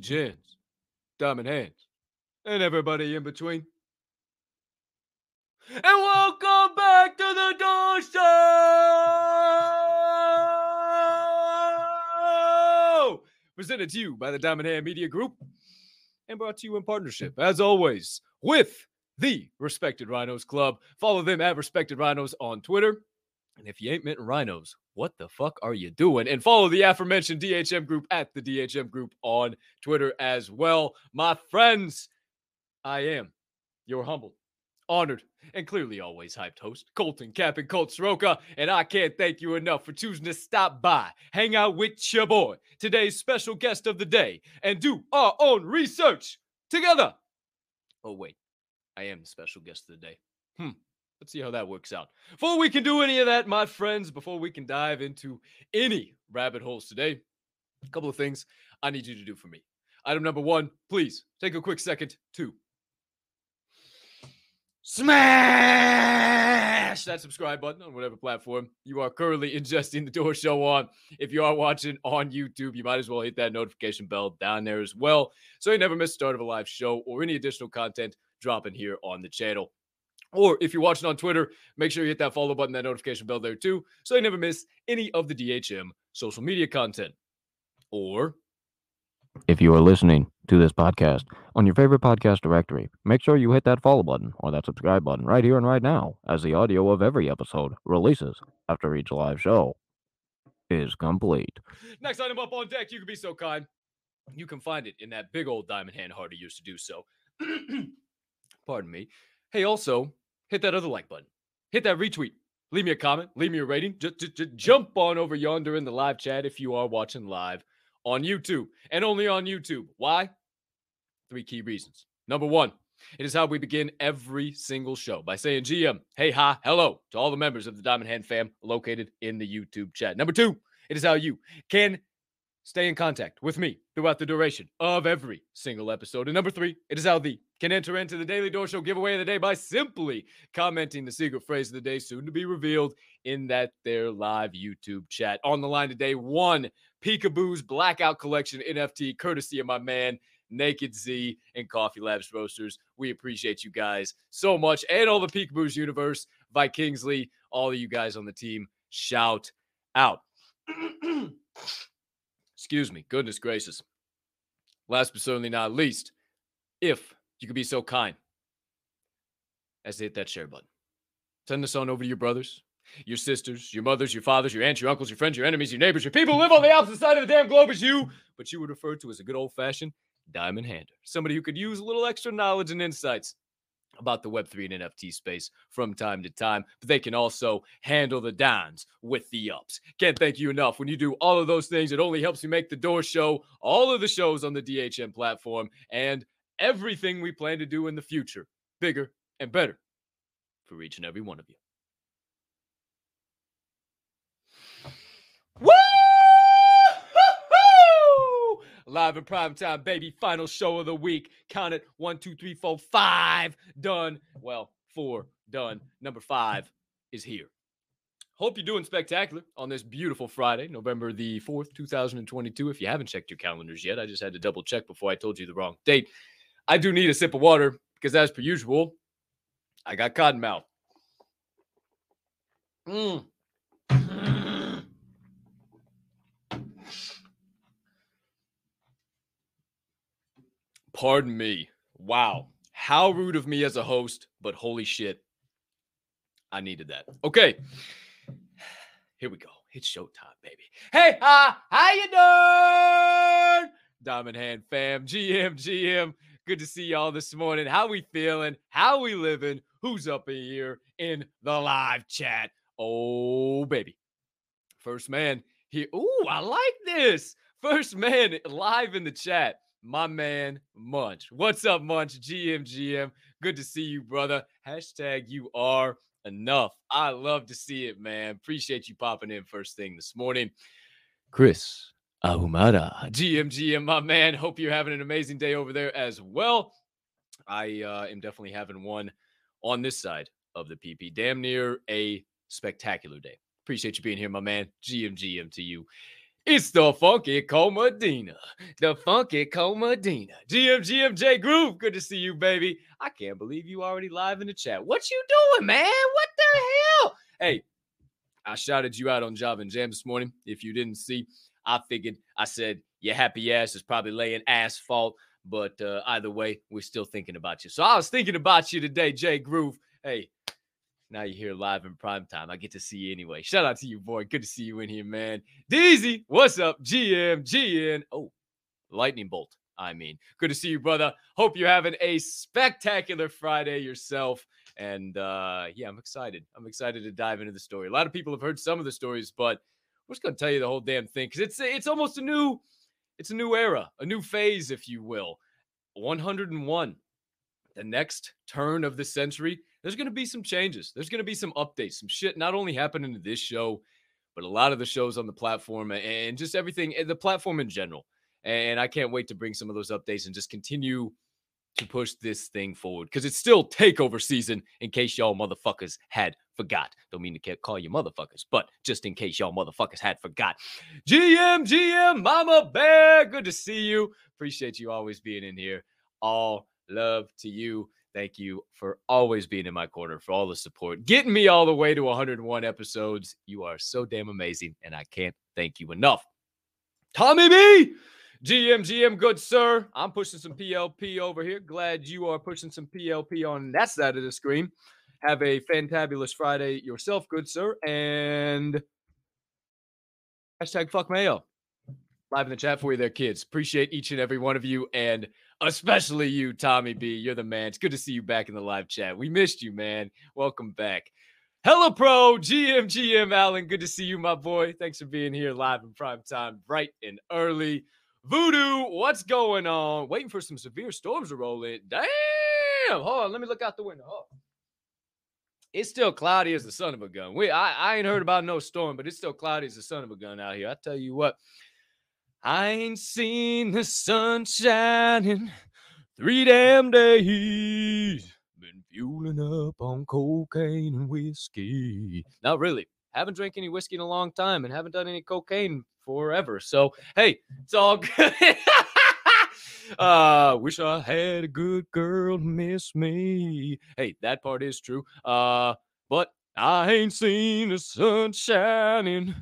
Gens, Diamond Hands, and everybody in between. And welcome back to the Door Show! Presented to you by the Diamond Hand Media Group and brought to you in partnership, as always, with the Respected Rhinos Club. Follow them at Respected Rhinos on Twitter. And if you ain't minting rhinos, what the fuck are you doing? And follow the aforementioned DHM group at the DHM group on Twitter as well. My friends, I am your humble, honored, and clearly always hyped host, Colton Cap and Colt Soroka. And I can't thank you enough for choosing to stop by, hang out with your boy, today's special guest of the day, and do our own research together. Oh, wait, I am the special guest of the day. Hmm. Let's see how that works out. Before we can do any of that, my friends, before we can dive into any rabbit holes today, a couple of things I need you to do for me. Item number one, please take a quick second to smash that subscribe button on whatever platform you are currently ingesting the door show on. If you are watching on YouTube, you might as well hit that notification bell down there as well so you never miss the start of a live show or any additional content dropping here on the channel. Or if you're watching on Twitter, make sure you hit that follow button, that notification bell there too, so you never miss any of the DHM social media content. Or if you are listening to this podcast on your favorite podcast directory, make sure you hit that follow button or that subscribe button right here and right now as the audio of every episode releases after each live show is complete. Next item up on deck, you can be so kind. You can find it in that big old diamond hand Hardy used to do so. Pardon me. Hey, also, hit that other like button. Hit that retweet. Leave me a comment. Leave me a rating. Just, just, just jump on over yonder in the live chat if you are watching live on YouTube and only on YouTube. Why? Three key reasons. Number one, it is how we begin every single show by saying GM, hey, hi, hello to all the members of the Diamond Hand fam located in the YouTube chat. Number two, it is how you can stay in contact with me throughout the duration of every single episode. And number three, it is how the can enter into the Daily Door Show giveaway of the day by simply commenting the secret phrase of the day, soon to be revealed in that their live YouTube chat. On the line today, one Peekaboo's Blackout Collection NFT, courtesy of my man Naked Z and Coffee Labs Roasters. We appreciate you guys so much, and all the Peekaboo's universe, Vi Kingsley, all of you guys on the team. Shout out. Excuse me. Goodness gracious. Last but certainly not least, if you could be so kind as to hit that share button. Send this on over to your brothers, your sisters, your mothers, your fathers, your aunts, your uncles, your friends, your enemies, your neighbors, your people who live on the opposite side of the damn globe as you, but you would refer to as a good old fashioned diamond hander. Somebody who could use a little extra knowledge and insights about the Web3 and NFT space from time to time, but they can also handle the downs with the ups. Can't thank you enough. When you do all of those things, it only helps you make the door show, all of the shows on the DHM platform, and everything we plan to do in the future bigger and better for each and every one of you. Woo! Live in prime time, baby. Final show of the week. Count it one, two, three, four, five. Done. Well, four done. Number five is here. Hope you're doing spectacular on this beautiful Friday, November the 4th, 2022. If you haven't checked your calendars yet, I just had to double check before I told you the wrong date. I do need a sip of water because, as per usual, I got cotton mouth. Mm. Pardon me. Wow. How rude of me as a host, but holy shit. I needed that. Okay. Here we go. It's showtime, baby. Hey, uh, how you doing? Diamond Hand fam, GM, GM. Good to see y'all this morning. How we feeling? How we living? Who's up in here in the live chat? Oh, baby. First man here. Ooh, I like this. First man live in the chat my man Munch. What's up, Munch? GM, GM. Good to see you, brother. Hashtag you are enough. I love to see it, man. Appreciate you popping in first thing this morning. Chris Ahumada, GM, GM, my man. Hope you're having an amazing day over there as well. I uh, am definitely having one on this side of the PP. Damn near a spectacular day. Appreciate you being here, my man. GM, GM to you It's the Funky Comadina. The Funky Comadina. GM, GMJ Groove. Good to see you, baby. I can't believe you already live in the chat. What you doing, man? What the hell? Hey, I shouted you out on Job and Jam this morning. If you didn't see, I figured I said your happy ass is probably laying asphalt. But uh, either way, we're still thinking about you. So I was thinking about you today, Jay Groove. Hey, now you're here live in prime time. I get to see you anyway. Shout out to you, boy. Good to see you in here, man. Deezy, what's up? GM, GN. Oh, lightning bolt. I mean, good to see you, brother. Hope you're having a spectacular Friday yourself. And uh, yeah, I'm excited. I'm excited to dive into the story. A lot of people have heard some of the stories, but we're just gonna tell you the whole damn thing because it's it's almost a new it's a new era, a new phase, if you will. 101, the next turn of the century. There's going to be some changes. There's going to be some updates, some shit not only happening to this show, but a lot of the shows on the platform and just everything, eh, the platform in general. And I can't wait to bring some of those updates and just continue to push this thing forward because it's still takeover season in case y'all motherfuckers had forgot. Don't mean to call you motherfuckers, but just in case y'all motherfuckers had forgot. GM, GM, Mama Bear, good to see you. Appreciate you always being in here. All love to you. Thank you for always being in my corner, for all the support, getting me all the way to 101 episodes. You are so damn amazing, and I can't thank you enough. Tommy B, GM, GM, good sir. I'm pushing some PLP over here. Glad you are pushing some PLP on that side of the screen. Have a fantabulous Friday yourself, good sir. And hashtag fuck Mayo. Live in the chat for you there, kids. Appreciate each and every one of you, and especially you, Tommy B. You're the man. It's good to see you back in the live chat. We missed you, man. Welcome back. Hello, Pro, GM, GM, Allen. Good to see you, my boy. Thanks for being here live in prime time, bright and early. Voodoo, what's going on? Waiting for some severe storms to roll in. Damn. Hold on. Let me look out the window. It's still cloudy as the son of a gun. We, I, I ain't heard about no storm, but it's still cloudy as the son of a gun out here. I tell you what, I ain't seen the sun shining three damn days. Been fueling up on cocaine and whiskey. Not really. Haven't drank any whiskey in a long time and haven't done any cocaine forever. So, hey, it's all good. uh wish i had a good girl to miss me hey that part is true uh but i ain't seen the sun shining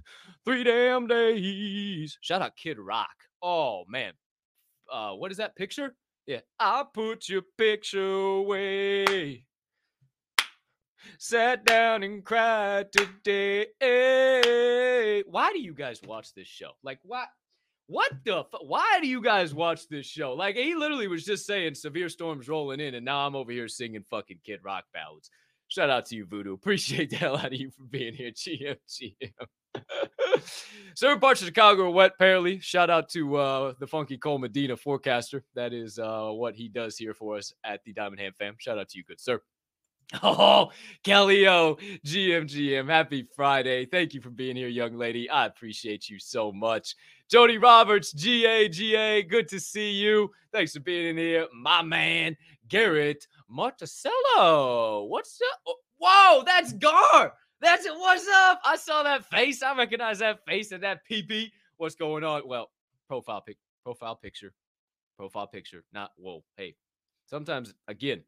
three damn days shout out kid rock oh man uh what is that picture yeah i put your picture away sat down and cried today. Why do you guys watch this show? Like, what? What the? Why do you guys watch this show? Like, he literally was just saying severe storms rolling in, and now I'm over here singing fucking Kid Rock ballads. Shout out to you, Voodoo. Appreciate the hell out of you for being here, GM, GM. Certain parts of Chicago are wet, apparently. Shout out to uh, the funky Cole Medina forecaster. That is uh, what he does here for us at the Diamond Hand fam. Shout out to you, good sir. Oh, Kelly O, GM, GM, happy Friday. Thank you for being here, young lady. I appreciate you so much. Jody Roberts, GA, GA, good to see you. Thanks for being in here. My man, Garrett Marticello. What's up? Whoa, that's Gar. That's it. What's up? I saw that face. I recognize that face and that PP. What's going on? Well, profile pic, profile picture, profile picture. Not whoa. Hey, sometimes again,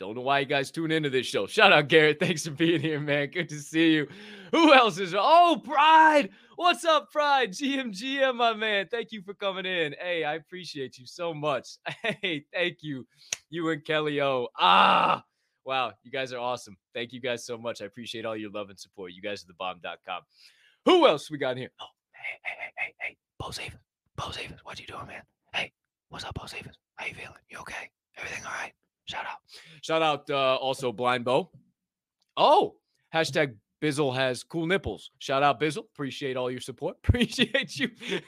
don't know why you guys tune into this show. Shout out, Garrett. Thanks for being here, man. Good to see you. Who else is? Oh, Pride. What's up, Pride? GM, GM, my man. Thank you for coming in. Hey, I appreciate you so much. Hey, thank you. You and Kelly O. Ah, wow. You guys are awesome. Thank you guys so much. I appreciate all your love and support. You guys are the bomb.com. Who else we got here? Oh, hey, hey, hey, hey, hey. Bo Savins. Bo. What you doing, man? Hey, what's up, Bo Savins? How you feeling? You okay? Everything all right? Shout out. Shout out uh, also Blind Bow. Oh, hashtag Bizzle has cool nipples. Shout out Bizzle. Appreciate all your support. Appreciate you.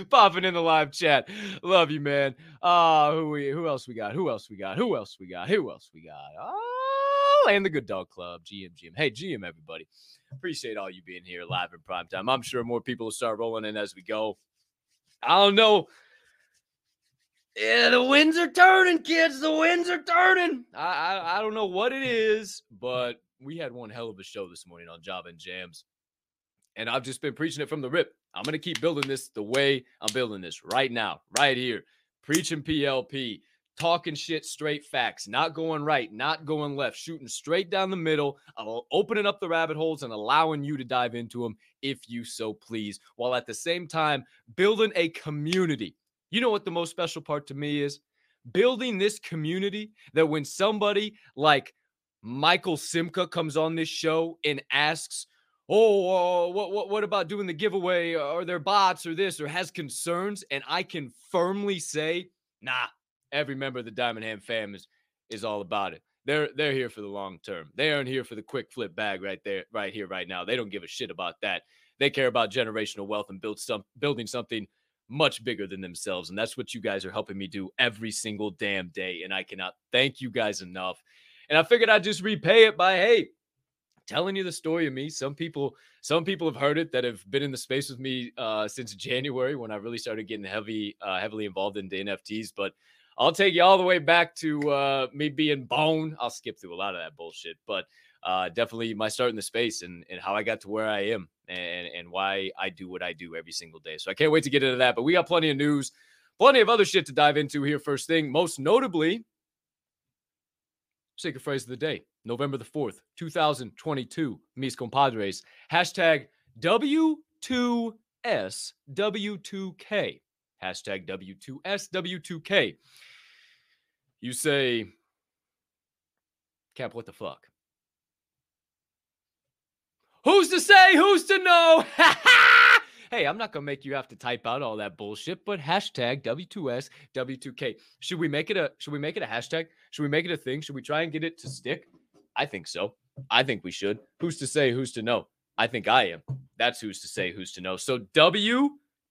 Popping in the live chat. Love you, man. Uh who we who else we got? Who else we got? Who else we got? Who else we got? Oh, and the Good Dog Club, GM, GM. Hey, GM, everybody. Appreciate all you being here live in prime time. I'm sure more people will start rolling in as we go. I don't know. Yeah, the winds are turning, kids. The winds are turning. I, I I don't know what it is, but we had one hell of a show this morning on Job and Jams, and I've just been preaching it from the rip. I'm going to keep building this the way I'm building this right now, right here. Preaching PLP, talking shit, straight facts, not going right, not going left, shooting straight down the middle, opening up the rabbit holes and allowing you to dive into them if you so please, while at the same time building a community. You know what the most special part to me is? Building this community that when somebody like Michael Simka comes on this show and asks, oh, uh, what, what, what about doing the giveaway? Are there bots or this or has concerns? And I can firmly say, nah, every member of the Diamond Hand fam is, is all about it. They're they're here for the long term. They aren't here for the quick flip bag right there, right here, right now. They don't give a shit about that. They care about generational wealth and build some building something much bigger than themselves. And that's what you guys are helping me do every single damn day. And I cannot thank you guys enough. And I figured I'd just repay it by hey, telling you the story of me. Some people, some people have heard it that have been in the space with me uh, since January when I really started getting heavy, uh, heavily involved in the NFTs. But I'll take you all the way back to uh, me being bone. I'll skip through a lot of that bullshit, but uh, definitely my start in the space and, and how I got to where I am and, and why I do what I do every single day. So I can't wait to get into that. But we got plenty of news, plenty of other shit to dive into here. First thing, most notably, Sacred phrase of the day, November the 4th, 2022, Mis Compadres. Hashtag W2S W2K. Hashtag W2S W2K. You say, Cap, what the fuck? Who's to say? Who's to know? hey, I'm not gonna make you have to type out all that bullshit, but hashtag W2S W2K. Should we make it a should we make it a hashtag? Should we make it a thing? Should we try and get it to stick? I think so. I think we should. Who's to say? Who's to know? I think I am. That's who's to say, who's to know. So W2S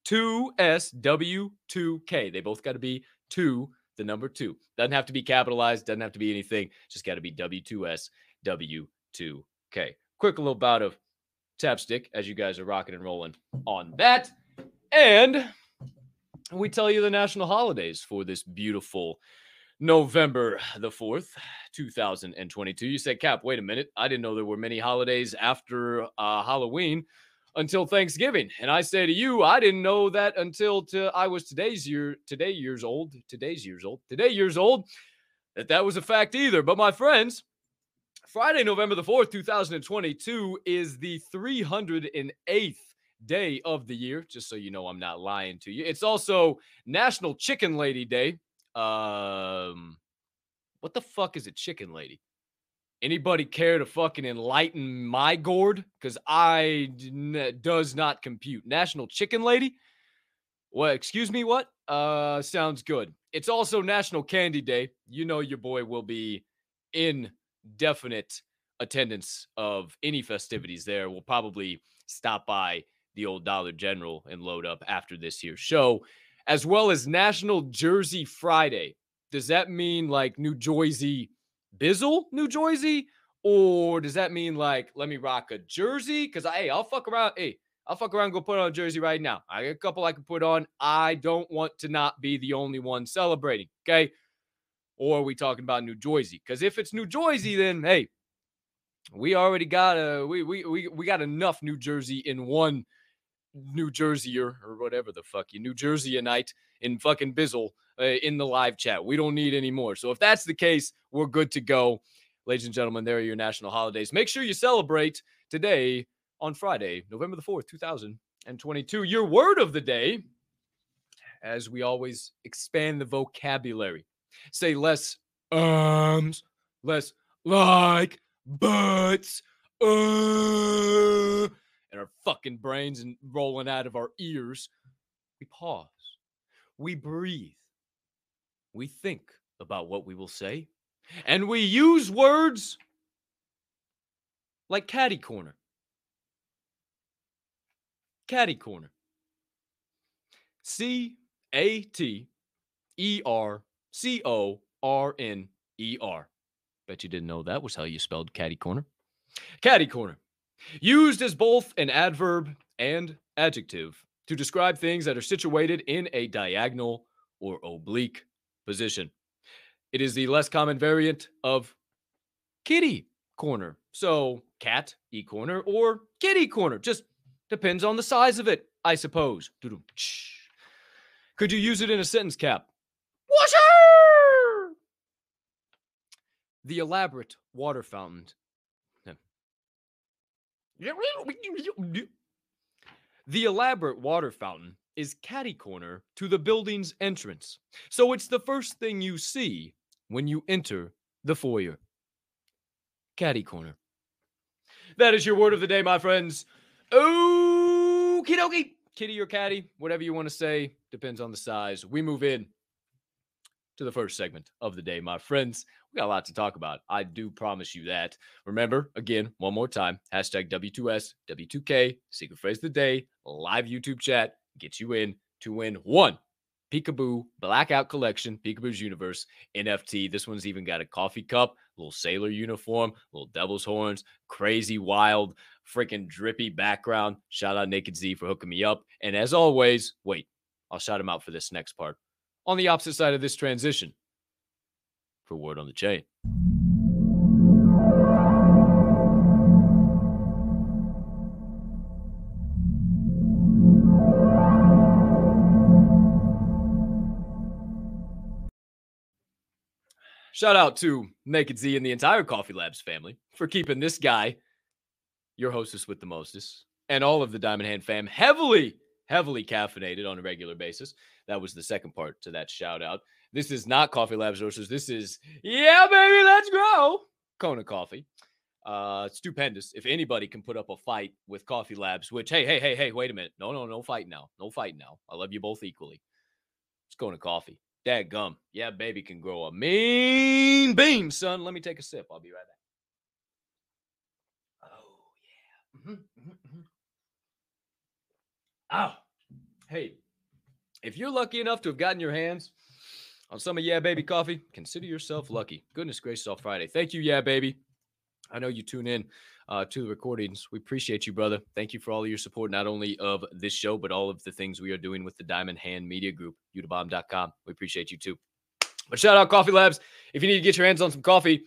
W2K. They both got to be two, the number two. Doesn't have to be capitalized, doesn't have to be anything. Just got to be W2S W2K quick little bout of tapstick as you guys are rocking and rolling on that. And we tell you the national holidays for this beautiful November the 4th, 2022. You said, Cap, wait a minute. I didn't know there were many holidays after uh, Halloween until Thanksgiving. And I say to you, I didn't know that until to, I was today's year, today years old, today's years old, today years old, that that was a fact either. But my friends, Friday, November the 4th, 2022 is the 308th day of the year, just so you know I'm not lying to you. It's also National Chicken Lady Day. Um what the fuck is a chicken lady? Anybody care to fucking enlighten my gourd? Because I n- does not compute. National Chicken Lady? Well, excuse me, what? Uh, sounds good. It's also National Candy Day. You know your boy will be in definite attendance of any festivities there. We'll probably stop by the old Dollar General and load up after this here show, as well as National Jersey Friday. Does that mean like New Jersey Bizzle, New Jersey? Or does that mean like let me rock a jersey? Because hey, I'll fuck around. Hey, I'll fuck around go put on a jersey right now. I got a couple I can put on. I don't want to not be the only one celebrating. Okay. Or are we talking about New Jersey? Because if it's New Jersey, then hey, we already got a we we we we got enough New Jersey in one New Jerseyer or whatever the fuck you New Jerseyite in fucking Bizzle uh, in the live chat. We don't need any more. So if that's the case, we're good to go. Ladies and gentlemen, there are your national holidays. Make sure you celebrate today on Friday, November the 4th, 2022. Your word of the day, as we always expand the vocabulary. Say less ums, less like, buts, uh, and our fucking brains and rolling out of our ears. We pause. We breathe. We think about what we will say. And we use words like catty corner. Catty corner. C A T E R C O R N E R. Bet you didn't know that was how you spelled catty corner. Catty corner. Used as both an adverb and adjective to describe things that are situated in a diagonal or oblique position. It is the less common variant of kitty corner. So, cat, e corner, or kitty corner. Just depends on the size of it. I suppose. Could you use it in a sentence cap? Washer! The elaborate water fountain. The elaborate water fountain is catty corner to the building's entrance. So it's the first thing you see when you enter the foyer. Caddy corner. That is your word of the day, my friends. Okie dokie. Kitty or caddy, whatever you want to say, depends on the size. We move in to the first segment of the day, my friends. We got a lot to talk about. I do promise you that. Remember, again, one more time hashtag W2S, W2K, secret phrase of the day, live YouTube chat, get you in to win one Peekaboo Blackout Collection, Peekaboo's Universe NFT. This one's even got a coffee cup, little sailor uniform, little devil's horns, crazy, wild, freaking drippy background. Shout out Naked Z for hooking me up. And as always, wait, I'll shout him out for this next part. On the opposite side of this transition, for Word on the Chain. Shout out to Naked Z and the entire Coffee Labs family for keeping this guy, your hostess with the mostest, and all of the Diamond Hand fam heavily, heavily caffeinated on a regular basis. That was the second part to that shout out. This is not Coffee Labs roasters. This is, yeah, baby, let's go. Kona Coffee. Uh, stupendous. If anybody can put up a fight with Coffee Labs, which, hey, hey, hey, hey, wait a minute. No, no, no fight now. No fight now. I love you both equally. It's to coffee. Dad gum. Yeah, baby can grow a mean bean, son. Let me take a sip. I'll be right back. Oh, yeah. Mm-hmm, mm-hmm, mm-hmm. Oh, hey, if you're lucky enough to have gotten your hands on some of Yeah Baby coffee, consider yourself lucky. Goodness gracious, all Friday. Thank you, Yeah Baby. I know you tune in uh, to the recordings. We appreciate you, brother. Thank you for all of your support, not only of this show, but all of the things we are doing with the Diamond Hand Media Group, utabomb.com. We appreciate you too. But shout out Coffee Labs. If you need to get your hands on some coffee,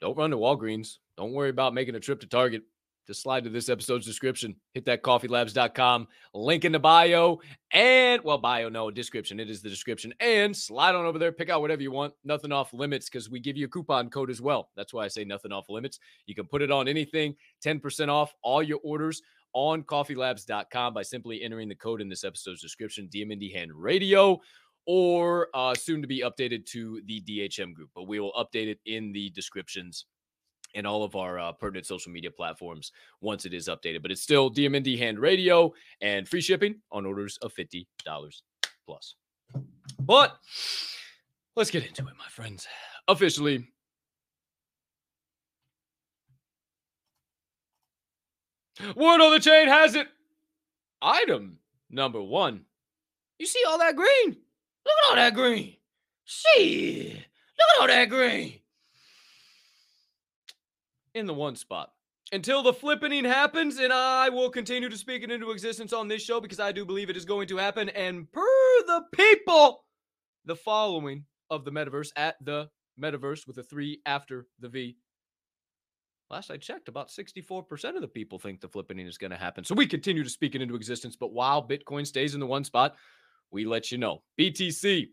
don't run to Walgreens. Don't worry about making a trip to Target just slide to this episode's description. Hit that coffeelabs.com link in the bio and, well, bio, no, description. It is the description. And slide on over there, pick out whatever you want. Nothing off limits because we give you a coupon code as well. That's why I say nothing off limits. You can put it on anything, 10% off all your orders on coffeelabs.com by simply entering the code in this episode's description, DMND Hand Radio, or uh, soon to be updated to the DHM group. But we will update it in the descriptions and all of our uh, pertinent social media platforms once it is updated. But it's still DMND Hand Radio and free shipping on orders of $50 plus. But let's get into it, my friends. Officially, Word on the chain has it. Item number one. You see all that green? Look at all that green. See, look at all that green in the one spot until the flippening happens, and I will continue to speak it into existence on this show because I do believe it is going to happen. And per the people, the following of the metaverse at the metaverse with a three after the V. Last I checked, about 64% of the people think the flippening is going to happen. So we continue to speak it into existence. But while Bitcoin stays in the one spot, we let you know. BTC,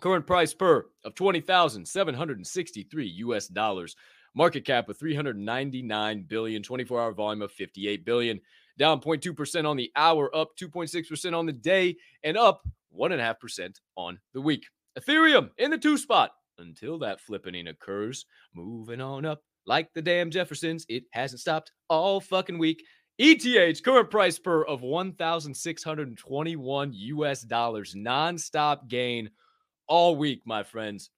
current price per of 20,763 US dollars market cap of 399 billion, 24 hour volume of 58 billion, down 0.2% on the hour, up 2.6% on the day, and up 1.5% on the week. Ethereum in the two spot until that flippening occurs, moving on up like the damn Jeffersons. It hasn't stopped all fucking week. ETH current price per of 1,621 US dollars, nonstop gain all week, my friends.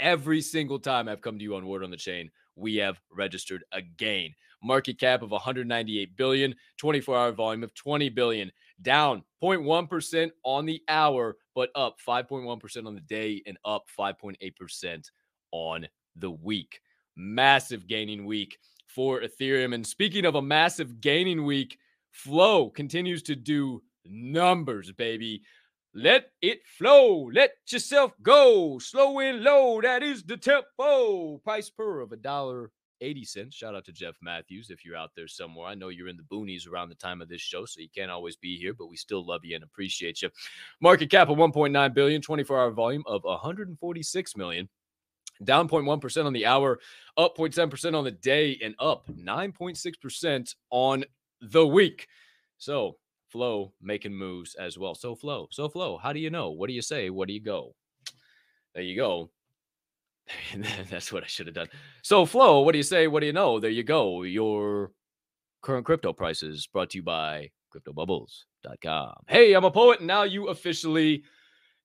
Every single time I've come to you on Word on the Chain, we have registered a gain. Market cap of 198 billion, 24-hour volume of 20 billion, down 0.1% on the hour, but up 5.1% on the day and up 5.8% on the week. Massive gaining week for Ethereum. And speaking of a massive gaining week, Flow continues to do numbers, baby. Let it flow. Let yourself go. Slow and low. That is the tempo. Price per of a dollar 80 cents. Shout out to Jeff Matthews if you're out there somewhere. I know you're in the boonies around the time of this show, so you can't always be here, but we still love you and appreciate you. Market cap of 1.9 billion, 24 hour volume of 146 million. Down 0.1% on the hour, up 0.7% on the day, and up 9.6% on the week. So, Flow making moves as well. So, Flow, so Flow, how do you know? What do you say? What do you go? There you go. That's what I should have done. So, Flow, what do you say? What do you know? There you go. Your current crypto prices brought to you by cryptobubbles.com. Hey, I'm a poet, and now you officially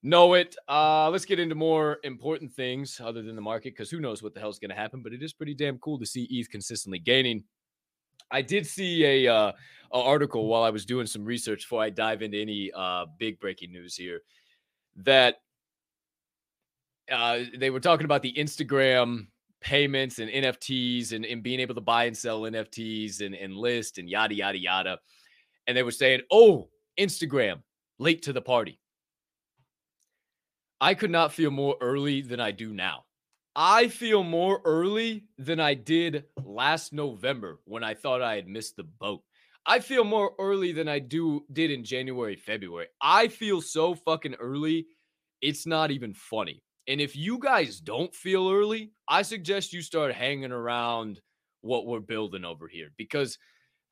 know it. Uh, let's get into more important things other than the market because who knows what the hell's going to happen. But it is pretty damn cool to see ETH consistently gaining. I did see a, uh, a article while I was doing some research before I dive into any uh, big breaking news here that uh, they were talking about the Instagram payments and NFTs and, and being able to buy and sell NFTs and, and list and yada, yada, yada. And they were saying, oh, Instagram, late to the party. I could not feel more early than I do now. I feel more early than I did last November when I thought I had missed the boat. I feel more early than I do did in January, February. I feel so fucking early. It's not even funny. And if you guys don't feel early, I suggest you start hanging around what we're building over here because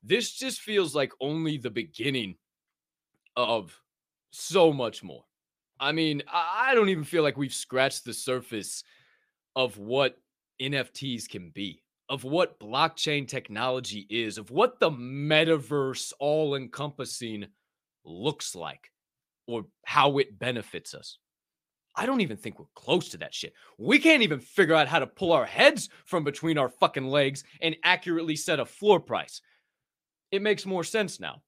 this just feels like only the beginning of so much more. I mean, I don't even feel like we've scratched the surface of what NFTs can be, of what blockchain technology is, of what the metaverse all encompassing looks like, or how it benefits us. I don't even think we're close to that shit. We can't even figure out how to pull our heads from between our fucking legs and accurately set a floor price. It makes more sense now.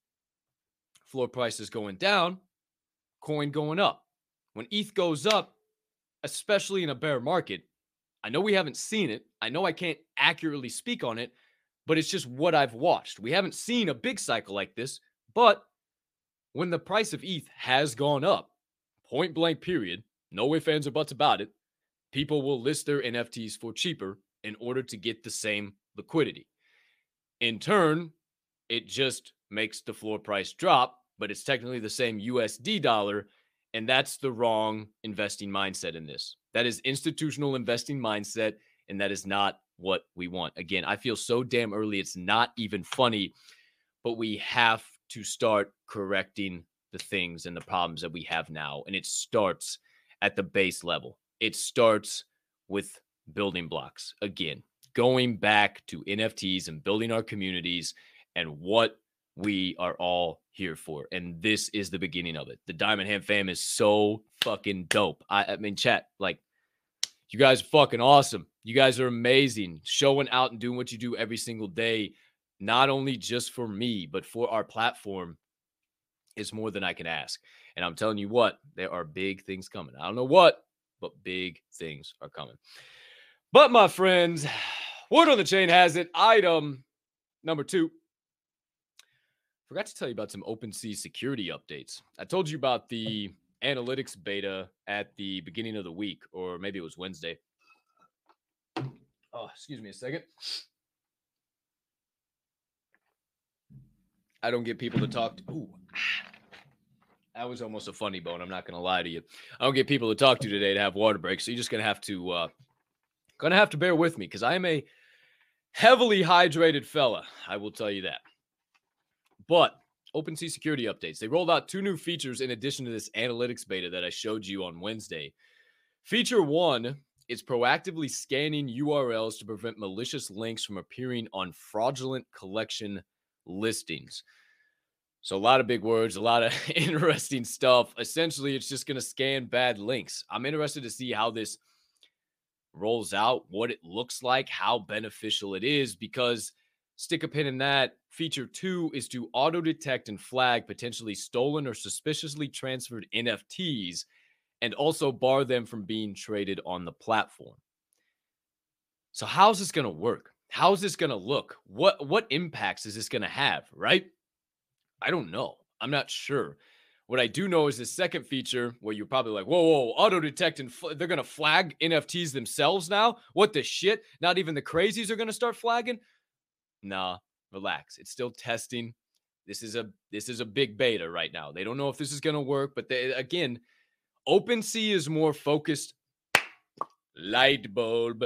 Floor price is going down, coin going up. When ETH goes up, especially in a bear market, I know we haven't seen it. I know I can't accurately speak on it, but it's just what I've watched. We haven't seen a big cycle like this, but when the price of ETH has gone up, point blank period, no ifs, ands, or buts about it, people will list their NFTs for cheaper in order to get the same liquidity. In turn, it just makes the floor price drop, but it's technically the same USD dollar. And that's the wrong investing mindset in this. That is institutional investing mindset. And that is not what we want. Again, I feel so damn early. It's not even funny, but we have to start correcting the things and the problems that we have now. And it starts at the base level. It starts with building blocks. Again, going back to NFTs and building our communities and what we are all here for. And this is the beginning of it. The Diamond Hand fam is so fucking dope. I, I mean, chat, like, you guys are fucking awesome. You guys are amazing. Showing out and doing what you do every single day, not only just for me, but for our platform, is more than I can ask. And I'm telling you what, there are big things coming. I don't know what, but big things are coming. But my friends, word on the chain has it. Item number two. Forgot to tell you about some OpenSea security updates. I told you about the analytics beta at the beginning of the week, or maybe it was Wednesday. Oh, excuse me a second. I don't get people to talk to. Ooh, that was almost a funny bone. I'm not going to lie to you. I don't get people to talk to today to have water breaks, so you're just going to have to uh, going to have to bear with me because I am a heavily hydrated fella. I will tell you that. But OpenSea security updates. They rolled out two new features in addition to this analytics beta that I showed you on Wednesday. Feature one is proactively scanning URLs to prevent malicious links from appearing on fraudulent collection listings. So a lot of big words, a lot of interesting stuff. Essentially, it's just going to scan bad links. I'm interested to see how this rolls out, what it looks like, how beneficial it is because stick a pin in that. Feature 2 is to auto detect and flag potentially stolen or suspiciously transferred NFTs and also bar them from being traded on the platform. So how's this going to work? How's this going to look? What what impacts is this going to have, right? I don't know. I'm not sure. What I do know is the second feature where you're probably like, whoa, whoa, auto detect and fl- they're going to flag NFTs themselves now. What the shit? Not even the crazies are going to start flagging. Nah, relax. It's still testing. This is a this is a big beta right now. They don't know if this is going to work, but they, again, OpenSea is more focused. Light bulb.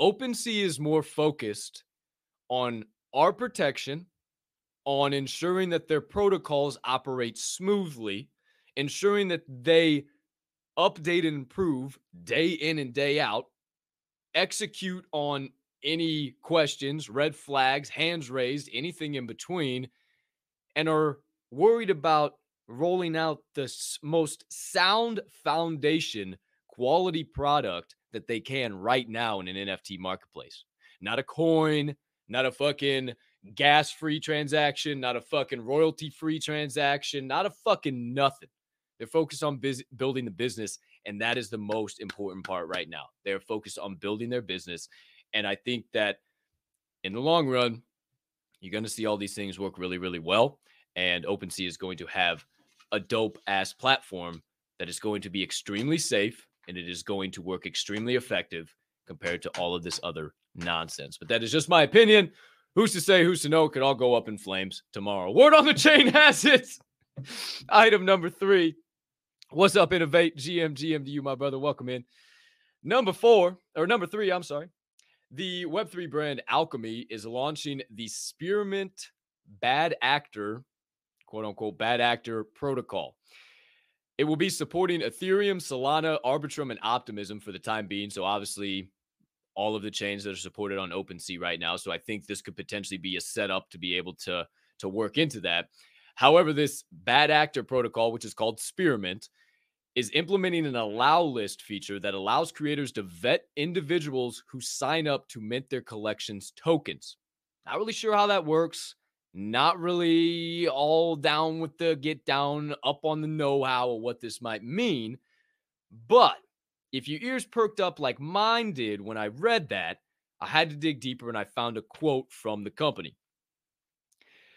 OpenSea is more focused on our protection, on ensuring that their protocols operate smoothly, ensuring that they update and improve day in and day out, execute on any questions, red flags, hands raised, anything in between, and are worried about rolling out the most sound foundation quality product that they can right now in an NFT marketplace. Not a coin, not a fucking gas free transaction, not a fucking royalty free transaction, not a fucking nothing. They're focused on biz- building the business, and that is the most important part right now. They're focused on building their business. And I think that in the long run, you're going to see all these things work really, really well. And OpenSea is going to have a dope ass platform that is going to be extremely safe and it is going to work extremely effective compared to all of this other nonsense. But that is just my opinion. Who's to say, who's to know? It could all go up in flames tomorrow. Word on the chain has it. Item number three. What's up, Innovate? GM, GM to you, my brother. Welcome in. Number four, or number three, I'm sorry. The Web3 brand Alchemy is launching the Spearmint Bad Actor quote unquote bad actor protocol. It will be supporting Ethereum, Solana, Arbitrum, and Optimism for the time being. So obviously, all of the chains that are supported on OpenSea right now. So I think this could potentially be a setup to be able to to work into that. However, this bad actor protocol, which is called Spearmint, is implementing an allow list feature that allows creators to vet individuals who sign up to mint their collections tokens. Not really sure how that works not really all down with the get down up on the know how of what this might mean. But if your ears perked up like mine did when I read that, I had to dig deeper and I found a quote from the company.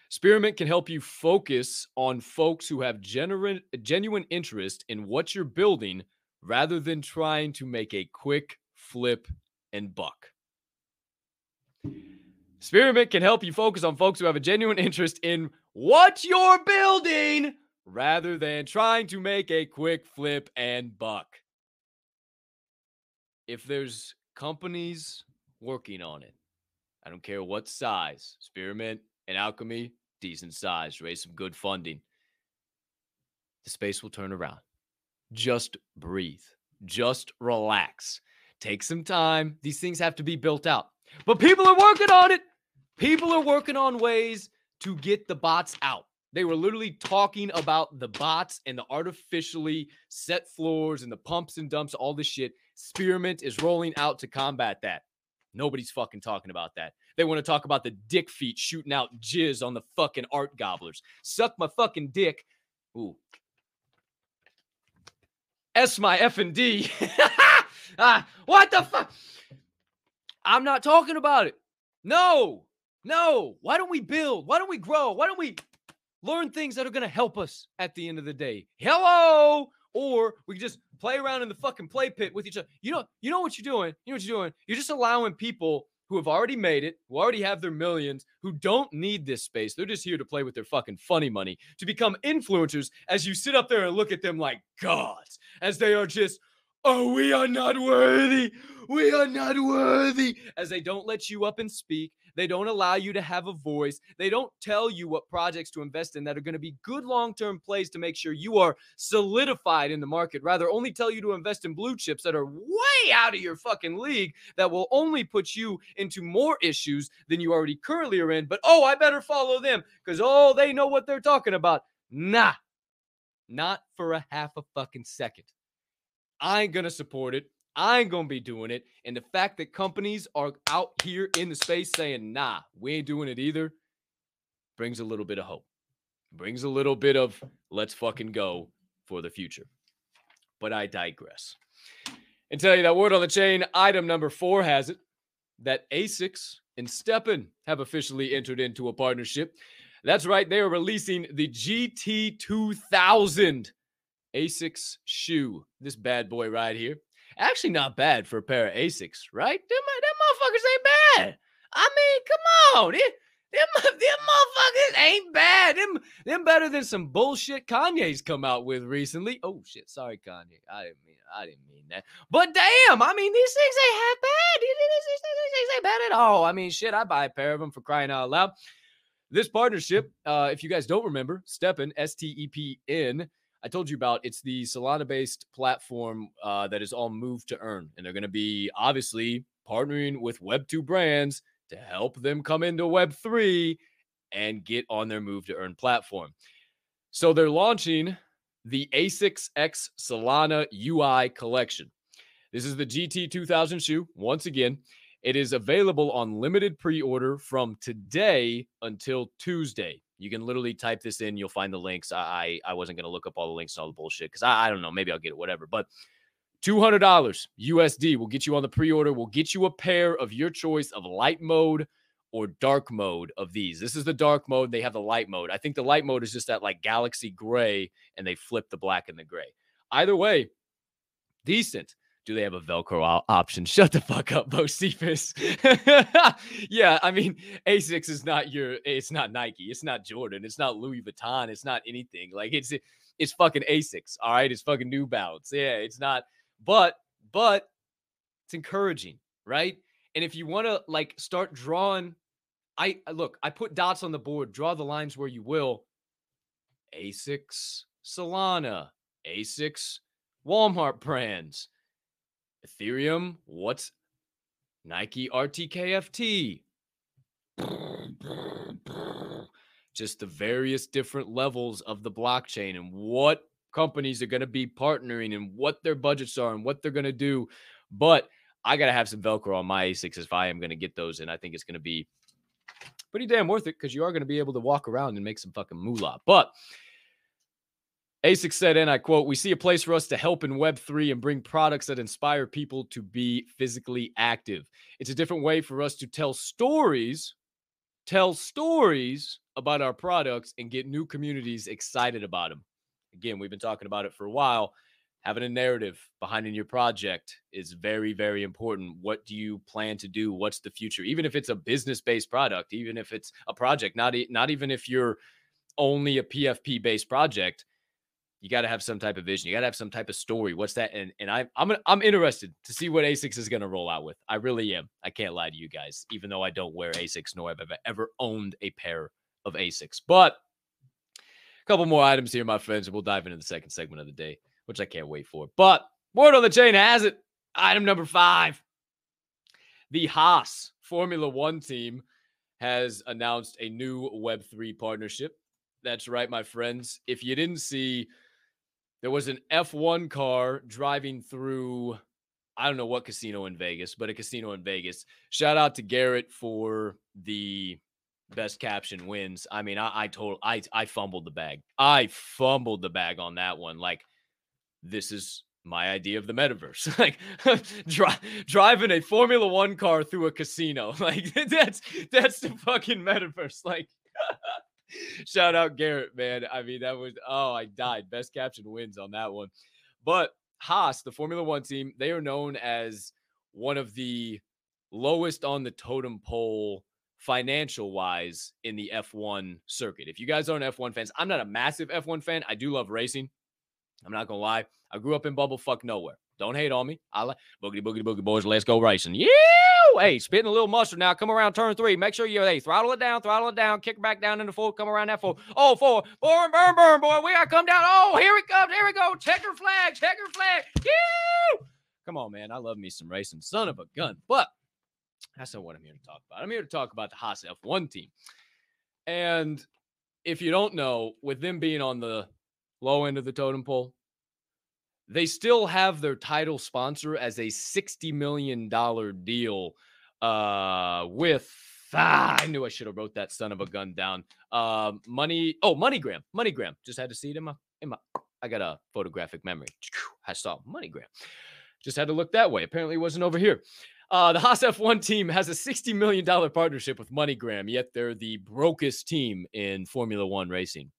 Spearmint can help you focus on folks who have genuine, genuine interest in what you're building rather than trying to make a quick flip and buck. Spearmint can help you focus on folks who have a genuine interest in what you're building rather than trying to make a quick flip and buck. If there's companies working on it, I don't care what size, Spearmint and Alchemy, decent size, raise some good funding. The space will turn around. Just breathe. Just relax. Take some time. These things have to be built out. But people are working on it. People are working on ways to get the bots out. They were literally talking about the bots and the artificially set floors and the pumps and dumps, all this shit. Spearmint is rolling out to combat that. Nobody's fucking talking about that. They want to talk about the dick feet shooting out jizz on the fucking art gobblers. Suck my fucking dick. Ooh. S my F and D. ah, what the fuck? I'm not talking about it. No, no. Why don't we build? Why don't we grow? Why don't we learn things that are going to help us at the end of the day? Hello. Or we just play around in the fucking play pit with each other. You know, you know what you're doing. You know what you're doing. You're just allowing people who have already made it, who already have their millions, who don't need this space. They're just here to play with their fucking funny money to become influencers as you sit up there and look at them like gods, as they are just, oh, we are not worthy. We are not worthy. As they don't let you up and speak, they don't allow you to have a voice. They don't tell you what projects to invest in that are going to be good long term plays to make sure you are solidified in the market. Rather, only tell you to invest in blue chips that are way out of your fucking league that will only put you into more issues than you already currently are in. But oh, I better follow them because oh, they know what they're talking about. Nah, not for a half a fucking second. I ain't gonna support it. I ain't gonna be doing it. And the fact that companies are out here in the space saying, nah, we ain't doing it either, brings a little bit of hope. Brings a little bit of let's fucking go for the future. But I digress. And tell you that word on the chain, item number four has it that ASICS and STEPN have officially entered into a partnership That's right. They are releasing the GT2000 Asics shoe. This bad boy right here. Actually, not bad for a pair of Asics, right? Them, them motherfuckers ain't bad. I mean, come on. Them, them, them motherfuckers ain't bad. Them, them better than some bullshit Kanye's come out with recently. Oh shit, sorry Kanye. I didn't mean I didn't mean that. But damn, I mean these things ain't half bad. These things ain't bad at all. I mean, shit, I buy a pair of them for crying out loud. This partnership, uh, if you guys don't remember, STEPN, S T E P N, I told you about. It's the Solana based platform uh, that is all move to earn. And they're going to be obviously partnering with Web2 brands to help them come into Web3 and get on their move to earn platform. So they're launching the ASICS X Solana UI collection. This is the GT 2000 shoe. Once again, it is available on limited pre order from today until Tuesday. You can literally type this in. You'll find the links. I I wasn't gonna look up all the links and all the bullshit because I, I don't know. Maybe I'll get it. Whatever. But two hundred dollars USD will get you on the pre-order. We'll get you a pair of your choice of light mode or dark mode of these. This is the dark mode. They have the light mode. I think the light mode is just that like galaxy gray, and they flip the black and the gray. Either way, decent. Do they have a Velcro option? Shut the fuck up, Bo Cephas. yeah, I mean, Asics is not your, it's not Nike, it's not Jordan, it's not Louis Vuitton, it's not anything. Like it's it's fucking Asics, all right? It's fucking New Balance. Yeah, it's not, but but it's encouraging, right? And if you want to like start drawing, I look, I put dots on the board, draw the lines where you will. Asics, Solana, Asics, Walmart brands. Ethereum, what's Nike RTFKT? Just the various different levels of the blockchain and what companies are going to be partnering and what their budgets are and what they're going to do. But I got to have some Velcro on my ASICs if I am going to get those. And I think it's going to be pretty damn worth it because you are going to be able to walk around and make some fucking moolah. But ASIC said, and I quote, We see a place for us to help in Web3 and bring products that inspire people to be physically active. It's a different way for us to tell stories, tell stories about our products and get new communities excited about them. Again, we've been talking about it for a while. Having a narrative behind in your project is very, very important. What do you plan to do? What's the future? Even if it's a business-based product, even if it's a project, not, not even if you're only a PFP based project, you got to have some type of vision. You got to have some type of story. What's that? And and I I'm I'm interested to see what Asics is going to roll out with. I really am. I can't lie to you guys, even though I don't wear Asics nor have I ever owned a pair of Asics. But a couple more items here, my friends, and we'll dive into the second segment of the day, which I can't wait for. But word on the chain has it. Item number five: the Haas Formula One team has announced a new Web3 partnership. That's right, my friends. If you didn't see there was an F1 car driving through I don't know what casino in Vegas, but a casino in Vegas. Shout out to Garrett for the best caption wins. I mean, I, I told I I fumbled the bag. I fumbled the bag on that one. Like, this is my idea of the metaverse. like dri- driving a Formula One car through a casino. Like that's that's the fucking metaverse. Like Shout out Garrett, man. I mean, that was oh, I died. Best caption wins on that one. But Haas, the Formula One team, they are known as one of the lowest on the totem pole financial wise in the F1 circuit. If you guys aren't F1 fans, I'm not a massive F1 fan. I do love racing. I'm not gonna lie. I grew up in bumblefuck nowhere. Don't hate on me. I like boogity boogity boogie boys. Let's go racing. Yeah. Oh, hey, spitting a little mustard now. Come around turn three. Make sure you hey throttle it down, throttle it down, kick back down into full. Come around that full. Oh, four. Burn, burn, burn, boy. We gotta come down. Oh, here we come. Here we go. Checker flag. Checker flag. Yeah. Come on, man. I love me some racing. Son of a gun. But that's not what I'm here to talk about. I'm here to talk about the Haas F1 team. And if you don't know, with them being on the low end of the totem pole, they still have their title sponsor as a $60 million deal uh, with ah, I knew I should have wrote that son of a gun down. Uh, money. Oh, MoneyGram. MoneyGram. Just had to see it in my in my. I got a photographic memory. I saw MoneyGram. Just had to look that way. Apparently, it wasn't over here. Uh, the Haas F1 team has a $60 million partnership with MoneyGram, yet they're the brokest team in Formula One racing.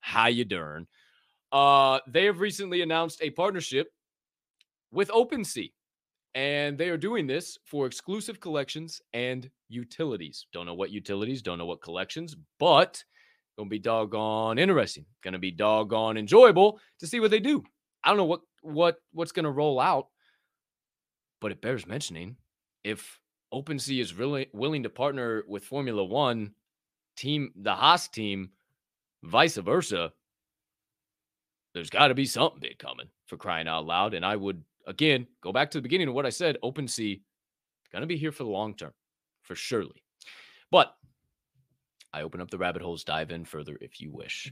How you darn. Uh, they have recently announced a partnership with OpenSea, and they are doing this for exclusive collections and utilities. Don't know what utilities, don't know what collections, but gonna be doggone interesting. Gonna be doggone enjoyable to see what they do. I don't know what what what's gonna roll out, but it bears mentioning if OpenSea is really willing to partner with Formula One team, the Haas team, vice versa, there's got to be something big coming for crying out loud. And I would again go back to the beginning of what I said. OpenSea is gonna be here for the long term, for surely. But I open up the rabbit holes, dive in further if you wish.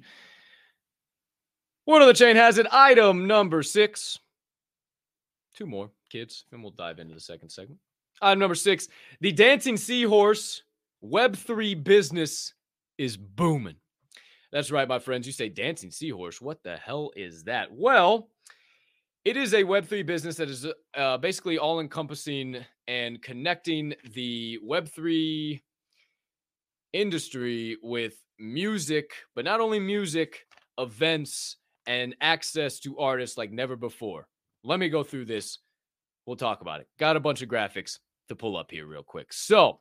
One of the chain has it. Item number six. Two more kids, and we'll dive into the second segment. Item number six the Dancing Seahorse Web3 business is booming. That's right, my friends. You say Dancing Seahorse. What the hell is that? Well, it is a Web3 business that is uh, basically all encompassing and connecting the Web3 industry with music, but not only music, events, and access to artists like never before. Let me go through this. We'll talk about it. Got a bunch of graphics to pull up here real quick. So,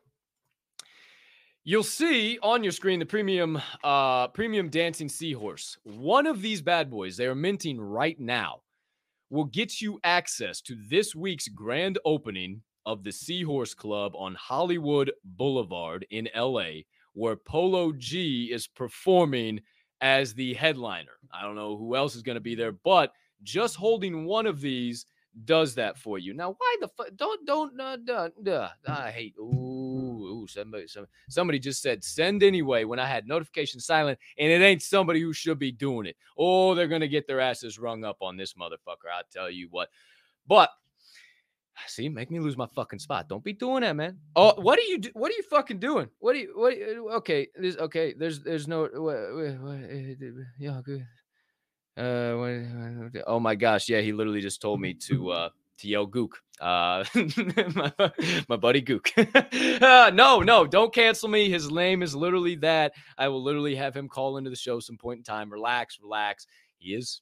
You'll see on your screen the premium uh premium dancing seahorse. One of these bad boys they are minting right now will get you access to this week's grand opening of the Seahorse Club on Hollywood Boulevard in LA where Polo G is performing as the headliner. I don't know who else is going to be there, but just holding one of these does that for you. Now, why the fuck? Don't don't uh, duh, duh. I hate. Ooh, Somebody, somebody, somebody just said send anyway when I had notification silent, and it ain't somebody who should be doing it. Oh, they're gonna get their asses rung up on this motherfucker. I tell you what. But see, make me lose my fucking spot. Don't be doing that, man. Oh, what are you? Do, what are you fucking doing? What are you? What? you Okay, there's okay. There's there's no. Yeah, good. Uh, oh my gosh, yeah, he literally just told me to uh to yell Gook. Uh, my, my buddy Gook. uh, no, no, don't cancel me. His name is literally that. I will literally have him call into the show some point in time. Relax, relax. He is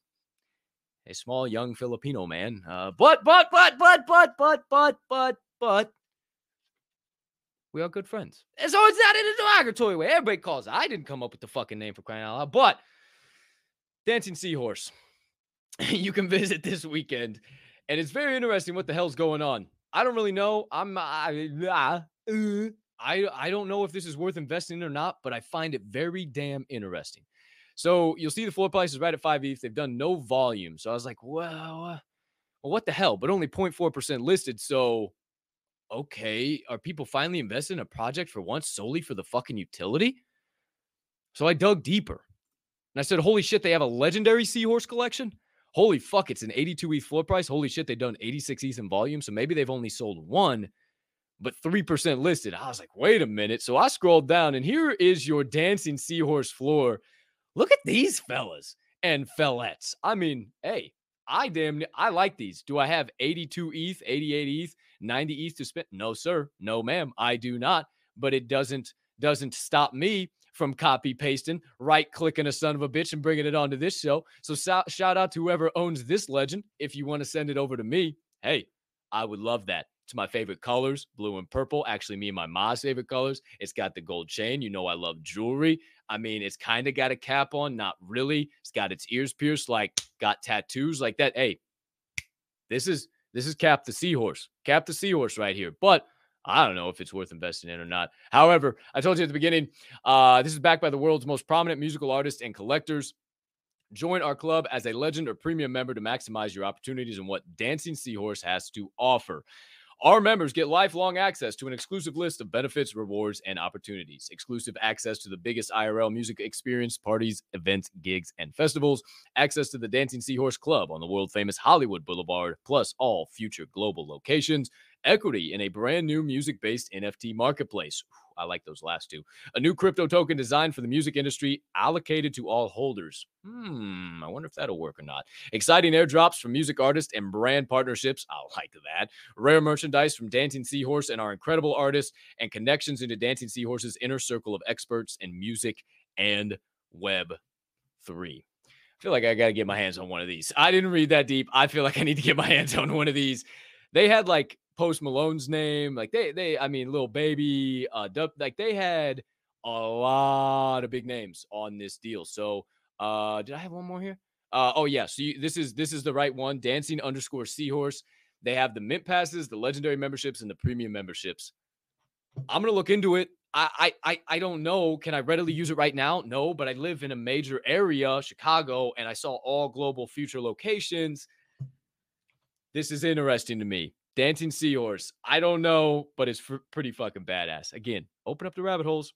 a small young Filipino man. Uh, but but but but but but but but but we are good friends. And so it's not in a derogatory way. Everybody calls. I didn't come up with the fucking name for crying out loud, but Dancing Seahorse. you can visit this weekend, and it's very interesting what the hell's going on. I don't really know. I'm I, uh, I I don't know if this is worth investing in or not, but I find it very damn interesting. So you'll see the floor price is right at five ETH. They've done no volume, so I was like, well, well, what the hell? But only 0.4 percent listed. So okay, are people finally invested in a project for once solely for the fucking utility? So I dug deeper. And I said, holy shit, they have a legendary seahorse collection. Holy fuck, it's an 82 ETH floor price. Holy shit, they've done 86 ETH in volume. So maybe they've only sold one, but 3% listed. I was like, wait a minute. So I scrolled down, and here is your dancing seahorse floor. Look at these fellas and fellettes. I mean, hey, I damn I like these. Do I have 82 ETH, 88 ETH, 90 ETH to spend? No, sir. No, ma'am. I do not. But it doesn't doesn't stop me from copy pasting, right clicking a son of a bitch and bringing it onto this show. So shout out to whoever owns this legend. If you want to send it over to me, hey, I would love that. It's my favorite colors, blue and purple. Actually, me and my mom's favorite colors. It's got the gold chain. You know, I love jewelry. I mean, it's kind of got a cap on, not really. It's got its ears pierced, like got tattoos like that. Hey, this is this is Cap the Seahorse. Cap the Seahorse right here. But I don't know if it's worth investing in or not. However, I told you at the beginning, uh, this is backed by the world's most prominent musical artists and collectors. Join our club as a legend or premium member to maximize your opportunities and what Dancing Seahorse has to offer. Our members get lifelong access to an exclusive list of benefits, rewards, and opportunities. Exclusive access to the biggest IRL music experience, parties, events, gigs, and festivals. Access to the Dancing Seahorse Club on the world famous Hollywood Boulevard, plus all future global locations equity in a brand new music based NFT marketplace. I like those last two. A new crypto token designed for the music industry, allocated to all holders. Hmm, I wonder if that'll work or not. Exciting airdrops from music artists and brand partnerships. I like that. Rare merchandise from Dancing Seahorse and our incredible artists, and connections into Dancing Seahorse's inner circle of experts in music and Web 3. I feel like I got to get my hands on one of these. I didn't read that deep. I feel like I need to get my hands on one of these. They had like Post Malone's name. Like they, they, I mean, Little Baby, uh, dub, like they had a lot of big names on this deal. So, uh, did I have one more here? Uh, oh yeah. So you, this is this is the right one. Dancing underscore Seahorse. They have the mint passes, the legendary memberships, and the premium memberships. I'm gonna look into it. I, I I don't know. Can I readily use it right now? No, but I live in a major area, Chicago, and I saw all global future locations. This is interesting to me. Dancing Seahorse. I don't know, but it's f- pretty fucking badass. Again, open up the rabbit holes.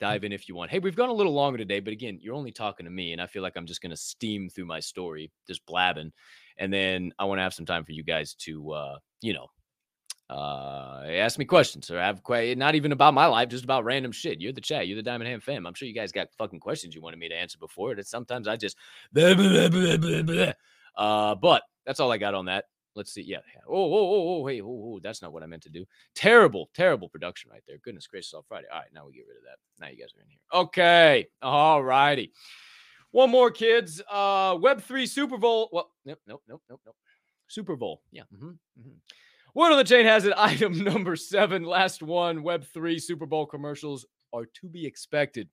Dive in if you want. Hey, we've gone a little longer today, but again, you're only talking to me, and I feel like I'm just going to steam through my story, just blabbing. And then I want to have some time for you guys to, uh, you know, uh, ask me questions or have que- not even about my life, just about random shit. You're the chat. You're the Diamond Hand fam. I'm sure you guys got fucking questions you wanted me to answer before. That sometimes I just, blah, blah, blah, uh, but that's all I got on that. Let's see. Yeah. Oh, oh, oh, oh, hey, oh, oh, that's not what I meant to do. Terrible, terrible production right there. Goodness gracious, all Friday. All right, now we get rid of that. Now you guys are in here. Okay. All righty. One more, kids. Uh, Web3 Super Bowl. Well, nope, nope, nope, nope, nope. Super Bowl. Yeah. Mm-hmm, mm-hmm. Word on the chain has it. Item number seven, last one. Web3 Super Bowl commercials are to be expected.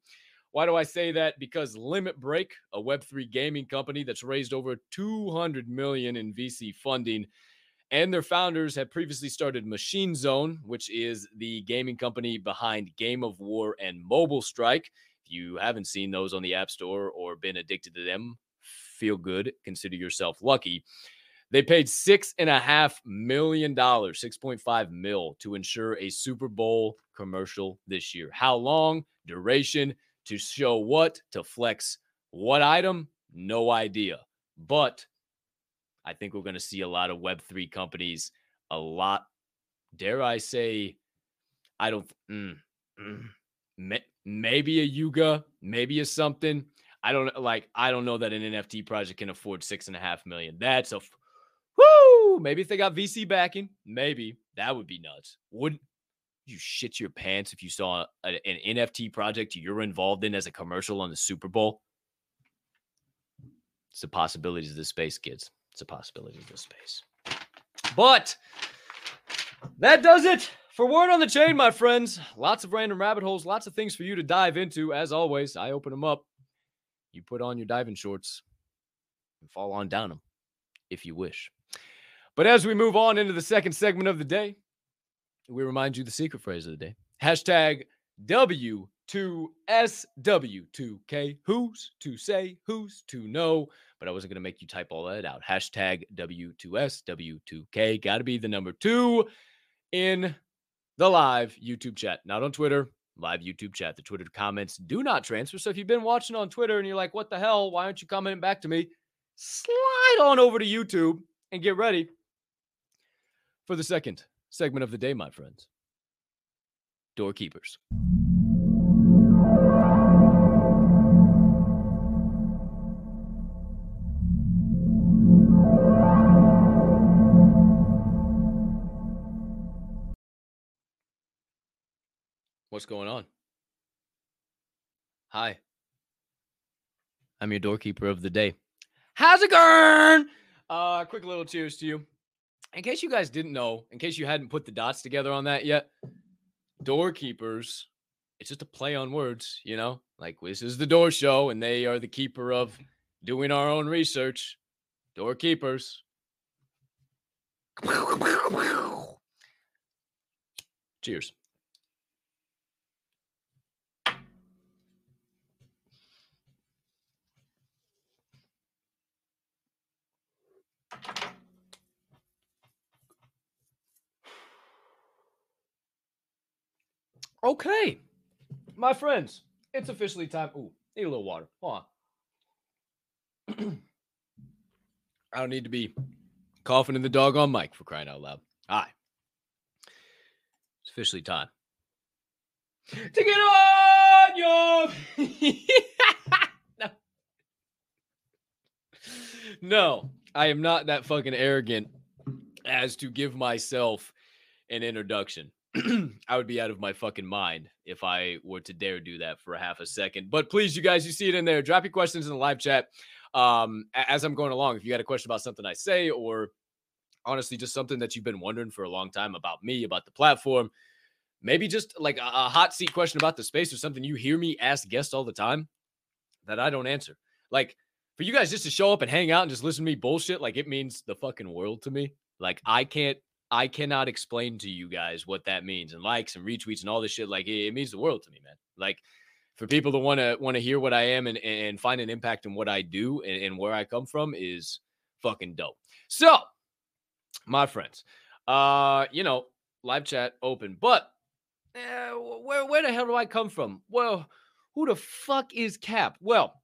Why do I say that? Because Limit Break, a Web3 gaming company that's raised over 200 million in VC funding, and their founders have previously started Machine Zone, which is the gaming company behind Game of War and Mobile Strike. If you haven't seen those on the App Store or been addicted to them, feel good. Consider yourself lucky. They paid six and a half million dollars, 6.5 mil, to ensure a Super Bowl commercial this year. How long? Duration? To show what? To flex what item? No idea. But I think we're going to see a lot of Web3 companies, a lot, dare I say, I don't, mm, mm, maybe a Yuga, maybe a something. I don't like, I don't know that an NFT project can afford six and a half million. That's a, whoo, maybe if they got VC backing, maybe that would be nuts. Wouldn't, you shit your pants if you saw a, an NFT project you're involved in as a commercial on the Super Bowl. It's the possibilities of this space, kids. It's a possibility of this space. But that does it for Word on the Chain, my friends. Lots of random rabbit holes, lots of things for you to dive into. As always, I open them up. You put on your diving shorts and fall on down them if you wish. But as we move on into the second segment of the day, we remind you the secret phrase of the day. Hashtag W2SW2K. Who's to say, who's to know? But I wasn't going to make you type all that out. Hashtag W2SW2K. Got to be the number two in the live YouTube chat, not on Twitter. Live YouTube chat. The Twitter comments do not transfer. So if you've been watching on Twitter and you're like, what the hell? Why aren't you commenting back to me? Slide on over to YouTube and get ready for the second segment of the day, my friends. Doorkeepers. What's going on? Hi. I'm your doorkeeper of the day. How's it going? Uh, quick little cheers to you in case you guys didn't know, in case you hadn't put the dots together on that yet, doorkeepers, it's just a play on words, you know? Like this is the door show, and they are the keeper of doing our own research. Doorkeepers. Cheers. Okay, my friends, it's officially time. Ooh, need a little water. Hold on. I don't need to be coughing in the dog on mic for crying out loud. Hi, It's officially time to get on your. no. no, I am not that fucking arrogant as to give myself an introduction. I would be out of my fucking mind if I were to dare do that for a half a second. But please, you guys, you see it in there. Drop your questions in the live chat um, as I'm going along. If you got a question about something I say, or honestly just something that you've been wondering for a long time about me, about the platform, maybe just like a, a hot seat question about the space or something you hear me ask guests all the time that I don't answer. Like for you guys just to show up and hang out and just listen to me bullshit, like it means the fucking world to me. Like I can't I cannot explain to you guys what that means and likes and retweets and all this shit. Like it, it means the world to me, man. Like for people to want to want to hear what I am and, and find an impact in what I do and, and where I come from is fucking dope. So, my friends, uh, you know, live chat open, but uh, where where the hell do I come from? Well, who the fuck is Cap? Well,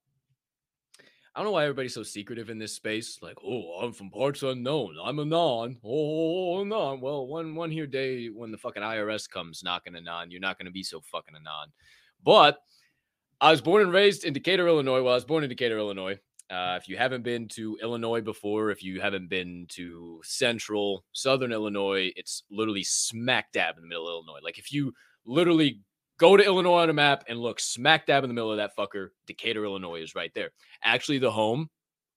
I don't know why everybody's so secretive in this space. Like, oh, I'm from parts unknown. I'm a non. Oh, non. Well, one one here day when the fucking IRS comes knocking a non, you're not gonna be so fucking a non. But I was born and raised in Decatur, Illinois. Well, I was born in Decatur, Illinois. Uh, if you haven't been to Illinois before, if you haven't been to central, southern Illinois, it's literally smack dab in the middle of Illinois. Like if you literally Go to Illinois on a map and look smack dab in the middle of that fucker. Decatur, Illinois is right there. Actually, the home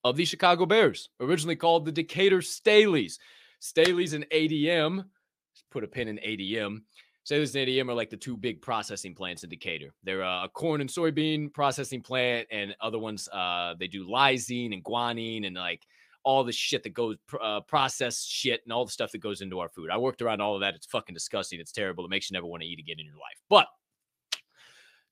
of the Chicago Bears, originally called the Decatur Staleys. Staleys and ADM, put a pin in ADM. Staleys and ADM are like the two big processing plants in Decatur. They're a corn and soybean processing plant, and other ones, uh, they do lysine and guanine and like all the shit that goes uh, processed shit and all the stuff that goes into our food. I worked around all of that. It's fucking disgusting. It's terrible. It makes you never want to eat again in your life. But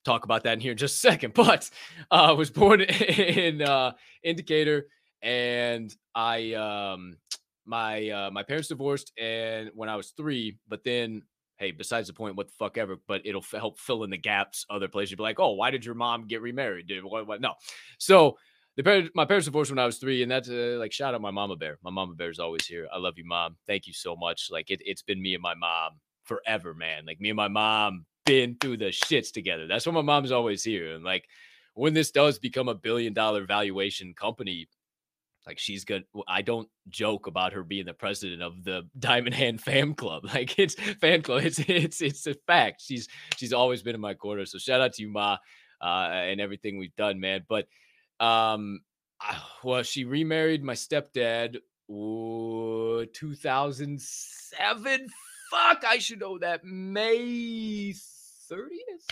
talk about that in here in just a second. But I uh, was born in uh, in Decatur, and I um, my uh, my parents divorced, and when I was three. But then, hey, besides the point, what the fuck ever. But it'll f- help fill in the gaps. Other places, you'll be like, oh, why did your mom get remarried? Did what? What? No. So the parents, my parents divorced when I was three, and that's uh, like shout out my mama bear. My mama bear is always here. I love you, mom. Thank you so much. Like it, it's been me and my mom forever, man. Like me and my mom been through the shits together. That's why my mom's always here. And like when this does become a billion dollar valuation company, like she's good. I don't joke about her being the president of the Diamond Hand Fam Club. Like it's fan club. It's it's it's a fact. She's she's always been in my corner. So shout out to you, Ma, uh, and everything we've done, man. But um, well, she remarried my stepdad. Ooh, 2007 fuck, I should know that. May 30th?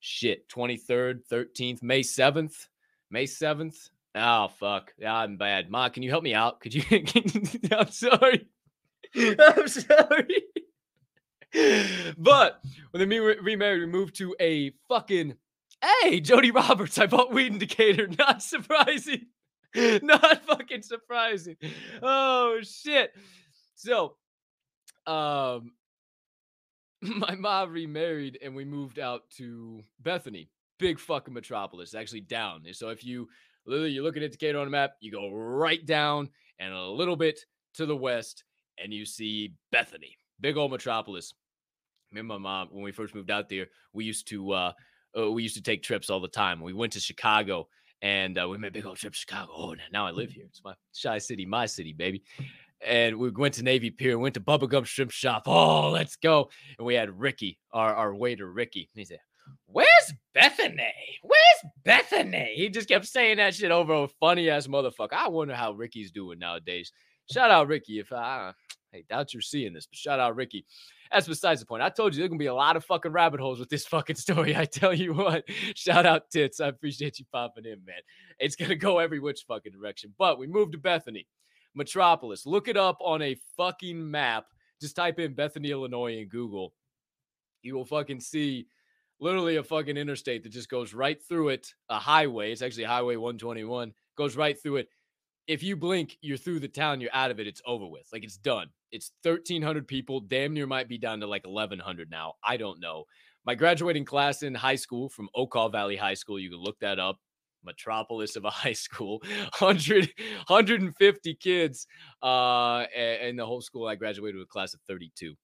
Shit, 23rd, 13th, May 7th. May 7th. Oh, fuck. Yeah, I'm bad. Ma, can you help me out? Could you? I'm sorry. I'm sorry. but when they remarried, we moved to a fucking. Hey, Jody Roberts. I bought weed Decatur. Not surprising. Not fucking surprising. Oh, shit. So um, my mom remarried and we moved out to Bethany, big fucking metropolis, actually down. So if you literally you're looking at Decatur on a map, you go right down and a little bit to the west, and you see Bethany, big old metropolis. Me and my mom, when we first moved out there, we used to uh, uh we used to take trips all the time. We went to Chicago and uh, we made big old trip to Chicago. Oh, now I live here. It's my shy city, my city, baby and we went to Navy Pier, went to Bubba Gump Shrimp Shop. Oh, let's go. And we had Ricky, our, our waiter, Ricky. And he said, Where's Bethany? Where's Bethany? He just kept saying that shit over a funny ass motherfucker. I wonder how Ricky's doing nowadays. Shout out Ricky. If I, hey, doubt you're seeing this, but shout out Ricky. That's besides the point. I told you there's gonna be a lot of fucking rabbit holes with this fucking story. I tell you what. Shout out Tits. I appreciate you popping in, man. It's gonna go every which fucking direction. But we moved to Bethany. Metropolis. Look it up on a fucking map. Just type in Bethany, Illinois in Google. You will fucking see literally a fucking interstate that just goes right through it. A highway. It's actually Highway 121. Goes right through it. If you blink, you're through the town, you're out of it, it's over with. Like it's done. It's 1,300 people. Damn near might be down to like 1,100 now. I don't know. My graduating class in high school from Okaw Valley High School, you can look that up metropolis of a high school 100 150 kids uh and the whole school i graduated with a class of 32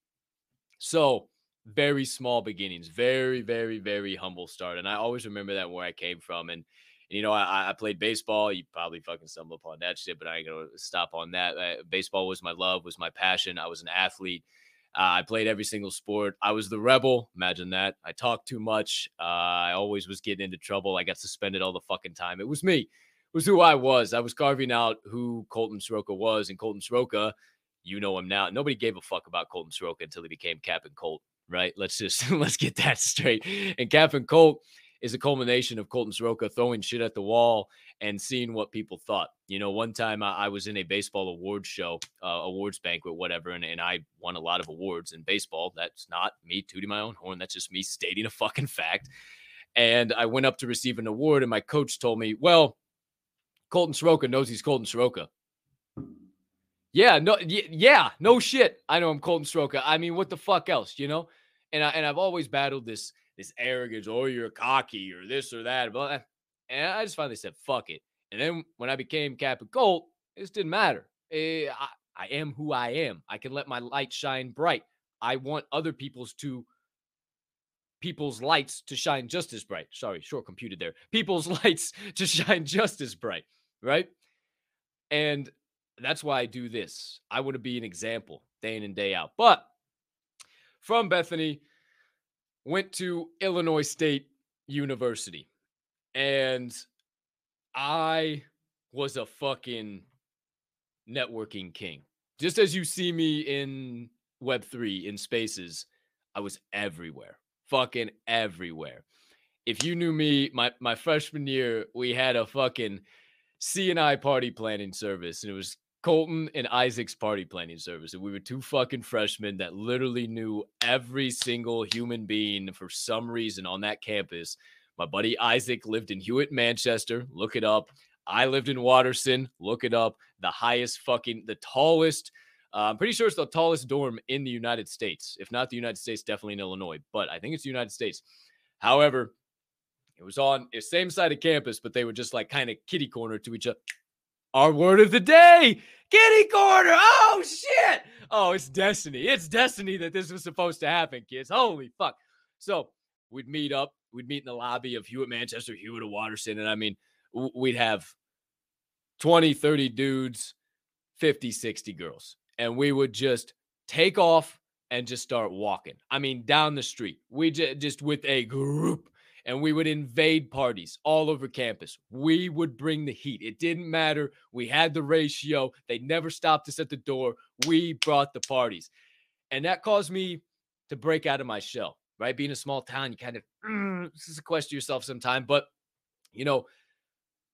so very small beginnings, very, very, very humble start. And I always remember that where I came from. And, and you know, I, I played baseball. You probably fucking stumble upon that shit, but I ain't gonna stop on that. Uh, baseball was my love, was my passion. I was an athlete. Uh, I played every single sport. I was the rebel. Imagine that. I talked too much. Uh, I always was getting into trouble. I got suspended all the fucking time. It was me. It was who I was. I was carving out who Colton Soroka was. And Colton Soroka, you know him now. Nobody gave a fuck about Colton Soroka until he became Captain Colt, right? Let's just let's get that straight. And Captain Colt is a culmination of Colton Soroka throwing shit at the wall and seeing what people thought. You know, one time I, I was in a baseball awards show, uh, awards banquet, whatever, and, and I won a lot of awards in baseball. That's not me tooting my own horn. That's just me stating a fucking fact. And I went up to receive an award, and my coach told me, Well, Colton Soroka knows he's Colton Soroka. Yeah, no, yeah, no shit. I know I'm Colton Soroka. I mean, what the fuck else, you know? And I and I've always battled this this arrogance, or oh, you're cocky, or this or that. But and I just finally said, fuck it. And then when I became Captain Colt, it just didn't matter. Eh, I, I am who I am. I can let my light shine bright. I want other people's to people's lights to shine just as bright. Sorry, short computed there. People's lights to shine just as bright, right? And that's why I do this. I want to be an example day in and day out. But from Bethany, went to Illinois State University. And I was a fucking networking king. Just as you see me in Web3 in spaces, I was everywhere. Fucking everywhere. If you knew me, my my freshman year, we had a fucking CNI party planning service, and it was Colton and Isaac's party planning service. And we were two fucking freshmen that literally knew every single human being for some reason on that campus. My buddy Isaac lived in Hewett, Manchester. Look it up. I lived in Watterson. Look it up. The highest fucking, the tallest. Uh, I'm pretty sure it's the tallest dorm in the United States. If not the United States, definitely in Illinois, but I think it's the United States. However, it was on the same side of campus, but they were just like kind of kitty corner to each other. Our word of the day, kitty corner. Oh shit. Oh, it's destiny. It's destiny that this was supposed to happen, kids. Holy fuck. So we'd meet up. We'd meet in the lobby of Hewett, Manchester, Hewett, or Watterson. And I mean, we'd have 20, 30 dudes, 50, 60 girls. And we would just take off and just start walking. I mean, down the street. We just, just with a group and we would invade parties all over campus. We would bring the heat. It didn't matter. We had the ratio. They never stopped us at the door. We brought the parties. And that caused me to break out of my shell, right? Being a small town, you kind of mm, sequester yourself sometime. But, you know,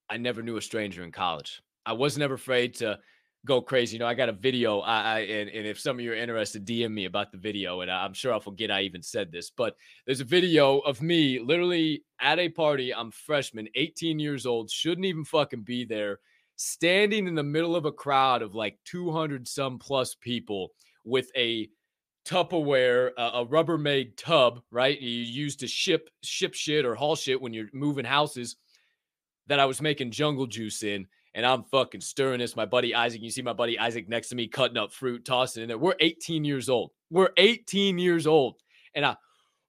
I never knew a stranger in college. I was never afraid to go crazy. You know, I got a video. I, I and, and if some of you are interested, DM me about the video, and I'm sure I'll forget I even said this. But there's a video of me literally at a party. I'm freshman, 18 years old, shouldn't even fucking be there, standing in the middle of a crowd of like 200 some plus people with a Tupperware, uh, a Rubbermaid tub, right? You use to ship ship shit or haul shit when you're moving houses. That I was making jungle juice in and I'm fucking stirring this. My buddy Isaac, you see my buddy Isaac next to me cutting up fruit, tossing in there. We're 18 years old. We're 18 years old. And I,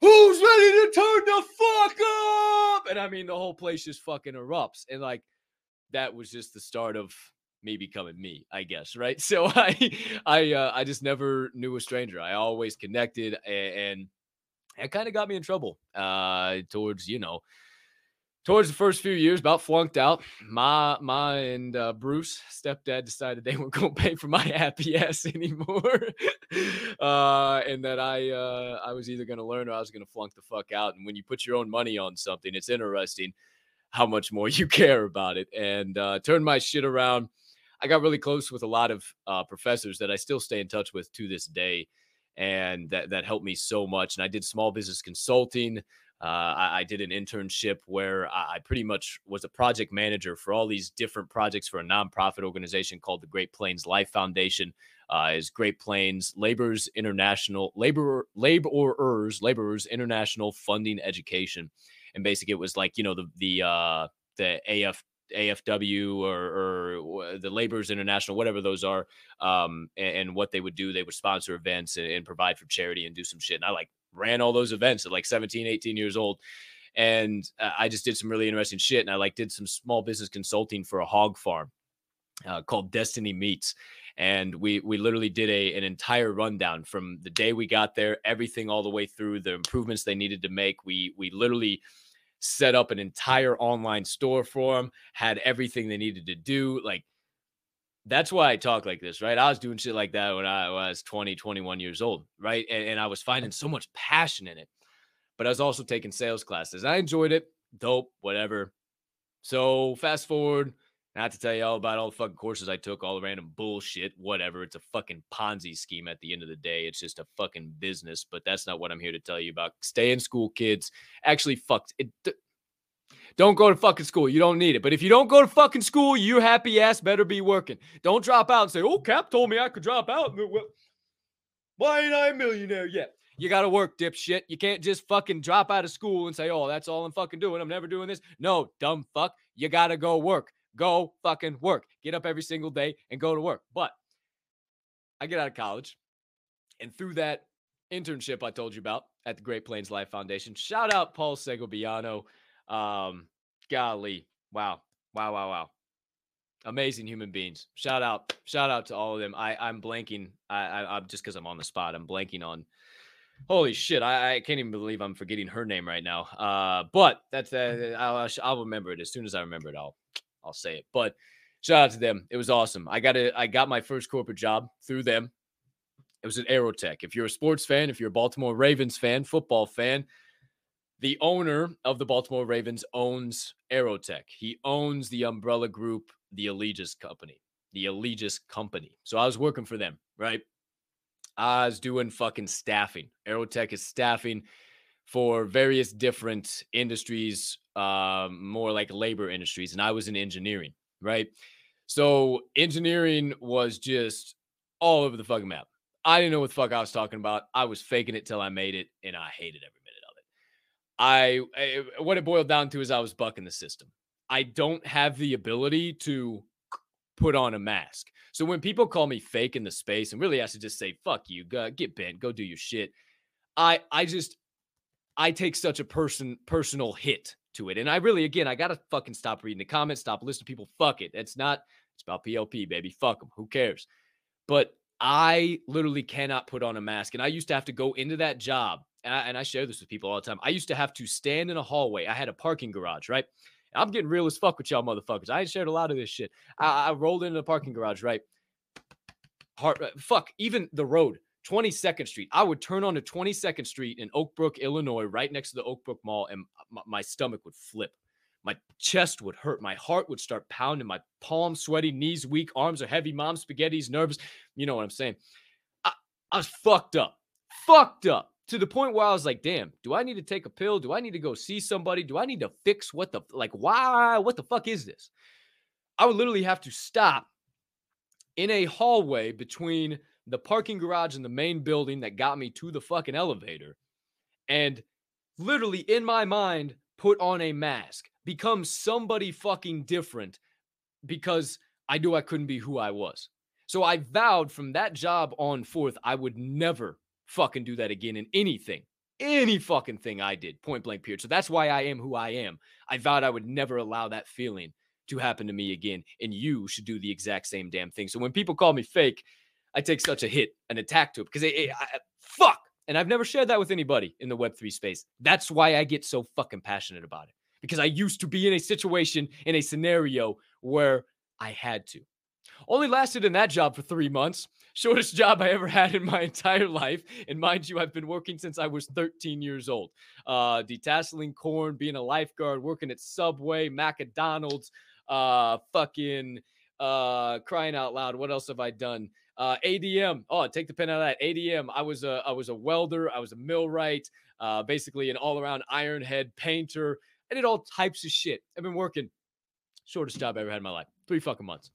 who's ready to turn the fuck up? And I mean, the whole place just fucking erupts. And like, that was just the start of me becoming me, I guess, right? So I, I, uh, I just never knew a stranger. I always connected, and, and it kind of got me in trouble uh, towards, you know, towards the first few years, about flunked out. Ma, Ma, and uh, Bruce, stepdad, decided they weren't going to pay for my happy ass anymore, uh, and that I, uh, I was either going to learn or I was going to flunk the fuck out. And when you put your own money on something, it's interesting how much more you care about it. And uh, turned my shit around. I got really close with a lot of uh, professors that I still stay in touch with to this day, and that that helped me so much. And I did small business consulting. Uh, I, I, did an internship where I, I, pretty much was a project manager for all these different projects for a nonprofit organization called the Great Plains Life Foundation. Uh, is Great Plains Laborers International Labor Laborers Laborers International Funding Education, and basically it was like you know the the uh, the AF AFW or, or, the Laborers International, whatever those are, um, and, and, what they would do. They would sponsor events and, and, provide for charity and do some shit. And I like ran all those events at like 17, 18 years old. And I just did some really interesting shit. And I like did some small business consulting for a hog farm uh, called Destiny Meats. And we we literally did a an entire rundown from the day we got there, everything all the way through the improvements they needed to make. We we literally set up an entire online store for them, had everything they needed to do. Like that's why I talk like this, right? I was doing shit like that when I was 20, 21 years old, right? And, and I was finding so much passion in it. But I was also taking sales classes. I enjoyed it. Dope, whatever. So fast forward, not to tell you all about all the fucking courses I took, all the random bullshit, whatever. It's a fucking Ponzi scheme at the end of the day. It's just a fucking business, but that's not what I'm here to tell you about. Stay in school, kids. Actually, fuck it. Don't go to fucking school. You don't need it. But if you don't go to fucking school, you happy ass better be working. Don't drop out and say, oh, Cap told me I could drop out. Why ain't I a millionaire yet? You got to work, dipshit. You can't just fucking drop out of school and say, oh, that's all I'm fucking doing. I'm never doing this. No, dumb fuck. You got to go work. Go fucking work. Get up every single day and go to work. But I get out of college. And through that internship I told you about at the Great Plains Life Foundation, shout out Paul Segobiano. Um, golly, wow, wow, wow, wow. Amazing human beings. Shout out, shout out to all of them. I I'm blanking. I, I am just because I'm on the spot. I'm blanking on. Holy shit! I, I can't even believe I'm forgetting her name right now. Uh, but that's uh, I'll I'll remember it as soon as I remember it. I'll I'll say it. But shout out to them. It was awesome. I got a I got my first corporate job through them. It was at Aerotek. If you're a sports fan, if you're a Baltimore Ravens fan, football fan, the owner of the Baltimore Ravens owns Aerotek. He owns the umbrella group, the Allegis company, the Allegis company. So I was working for them, right? I was doing fucking staffing. Aerotek is staffing for various different industries, um, more like labor industries, and I was in engineering, right? So engineering was just all over the fucking map. I didn't know what the fuck I was talking about. I was faking it till I made it, and I hated every minute of it. I, I what it boiled down to is I was bucking the system. I don't have the ability to put on a mask. So when people call me fake in the space, and really I should just say fuck you, get bent, go do your shit. I I just I take such a person personal hit to it. And I really, again, I gotta fucking stop reading the comments, stop listening to people. Fuck it. It's not, it's about PLP, baby. Fuck them. Who cares? But I literally cannot put on a mask. And I used to have to go into that job. And I, and I share this with people all the time. I used to have to stand in a hallway. I had a parking garage, right? I'm getting real as fuck with y'all motherfuckers. I ain't shared a lot of this shit. I, I rolled into the parking garage, right? Heart, uh, fuck, even the road 22nd Street. I would turn onto 22nd Street in Oak Brook, Illinois, right next to the Oak Brook Mall, and my, my stomach would flip. My chest would hurt. My heart would start pounding. My palms sweaty, knees weak, arms are heavy. Mom spaghetti's nervous. You know what I'm saying? I, I was fucked up, fucked up to the point where I was like, damn, do I need to take a pill? Do I need to go see somebody? Do I need to fix what the, like, why? What the fuck is this? I would literally have to stop in a hallway between the parking garage in the main building that got me to the fucking elevator and literally in my mind put on a mask, become somebody fucking different because I knew I couldn't be who I was. So I vowed from that job on forth, I would never fucking do that again in anything, any fucking thing I did, point blank period. So that's why I am who I am. I vowed I would never allow that feeling to happen to me again. And you should do the exact same damn thing. So when people call me fake, I take such a hit, an attack to it because it, it I, fuck. And I've never shared that with anybody in the Web3 space. That's why I get so fucking passionate about it because I used to be in a situation, in a scenario where I had to. Only lasted in that job for three months. Shortest job I ever had in my entire life. And mind you, I've been working since I was 13 years old. Uh, detasseling corn, being a lifeguard, working at Subway, McDonald's, uh, fucking uh, crying out loud. What else have I done? Uh, ADM. Oh, take the pen out of that. ADM. I was a I was a welder. I was a millwright. Uh, basically an all around ironhead painter. I did all types of shit. I've been working. Shortest job I ever had in my life. Three fucking months.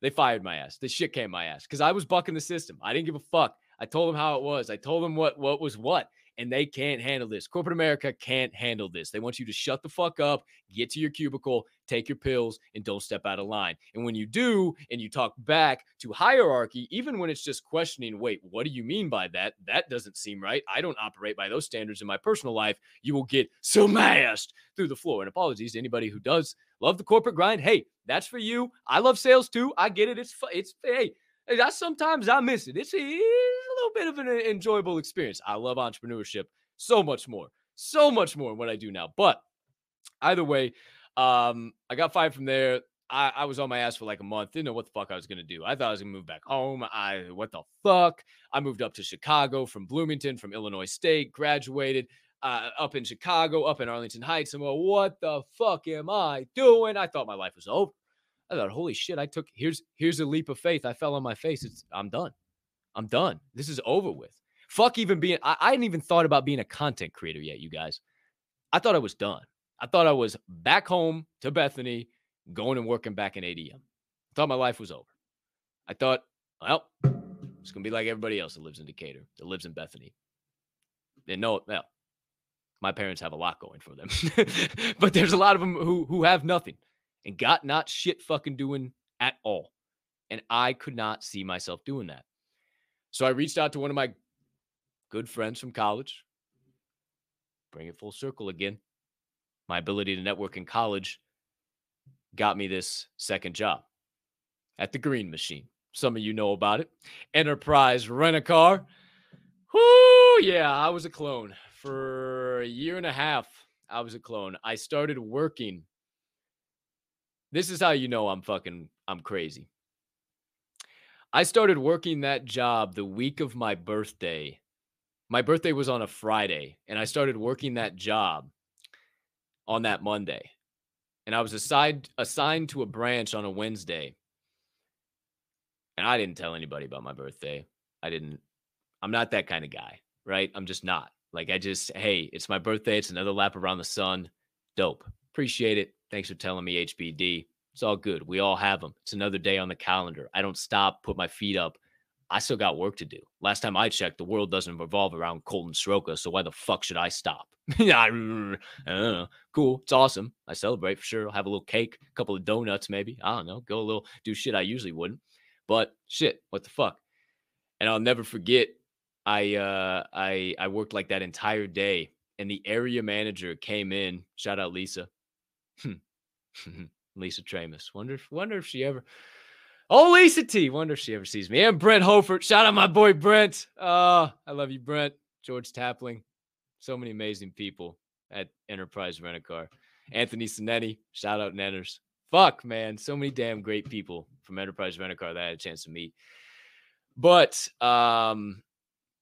They fired my ass. The shit came my ass because I was bucking the system. I didn't give a fuck. I told them how it was. I told them what what was what. And they can't handle this. Corporate America can't handle this. They want you to shut the fuck up, get to your cubicle, take your pills, and don't step out of line. And when you do, and you talk back to hierarchy, even when it's just questioning, wait, what do you mean by that? That doesn't seem right. I don't operate by those standards in my personal life. You will get smashed through the floor. And apologies to anybody who does love the corporate grind. Hey, that's for you. I love sales too. I get it. It's it's hey. I sometimes I miss it. It's a, little bit of an enjoyable experience. I love entrepreneurship so much more, so much more than what I do now. But either way, um, I got fired from there. I, I, was on my ass for like a month. Didn't know what the fuck I was gonna do. I thought I was gonna move back home. I what the fuck? I moved up to Chicago from Bloomington, from Illinois State. Graduated uh, up in Chicago, up in Arlington Heights. I'm like, what the fuck am I doing? I thought my life was over. I thought, holy shit! I took here's here's a leap of faith. I fell on my face. It's I'm done. I'm done. This is over with. Fuck even being. I, I hadn't even thought about being a content creator yet, you guys. I thought I was done. I thought I was back home to Bethany, going and working back in ADM. I thought my life was over. I thought, well, it's gonna be like everybody else that lives in Decatur, that lives in Bethany. And no, well, my parents have a lot going for them, but there's a lot of them who who have nothing and got not shit fucking doing at all. And I could not see myself doing that. So I reached out to one of my good friends from college. Bring it full circle again my ability to network in college got me this second job at the Green Machine. Some of you know about it. Enterprise Rent a Car. Whoo, yeah, I was a clone for a year and a half. I was a clone. I started working. This is how you know I'm fucking I'm crazy. I started working that job the week of my birthday. My birthday was on a Friday, and I started working that job on that Monday. And I was assigned assigned to a branch on a Wednesday. And I didn't tell anybody about my birthday. I didn't I'm not that kind of guy, right? I'm just not. Like I just, hey, it's my birthday, it's another lap around the sun. Dope. Appreciate it. Thanks for telling me HBD. It's all good. We all have them. It's another day on the calendar. I don't stop, put my feet up. I still got work to do. Last time I checked, the world doesn't revolve around Colton Soroka, so why the fuck should I stop? I don't know. Cool. It's awesome. I celebrate for sure. I'll have a little cake, a couple of donuts, maybe. I don't know. Go a little, do shit I usually wouldn't. But shit, what the fuck? And I'll never forget. I uh I I worked like that entire day, and the area manager came in. Shout out Lisa. Lisa Tramus. Wonder if wonder if she ever Oh, Lisa T. Wonder if she ever sees me. And Brent Hofert. Shout out my boy Brent. Uh, I love you, Brent. George Tapling. So many amazing people at Enterprise Rent a Car. Anthony Sinetti. Shout out Nenners. Fuck, man. So many damn great people from Enterprise Rent a Car that I had a chance to meet. But um,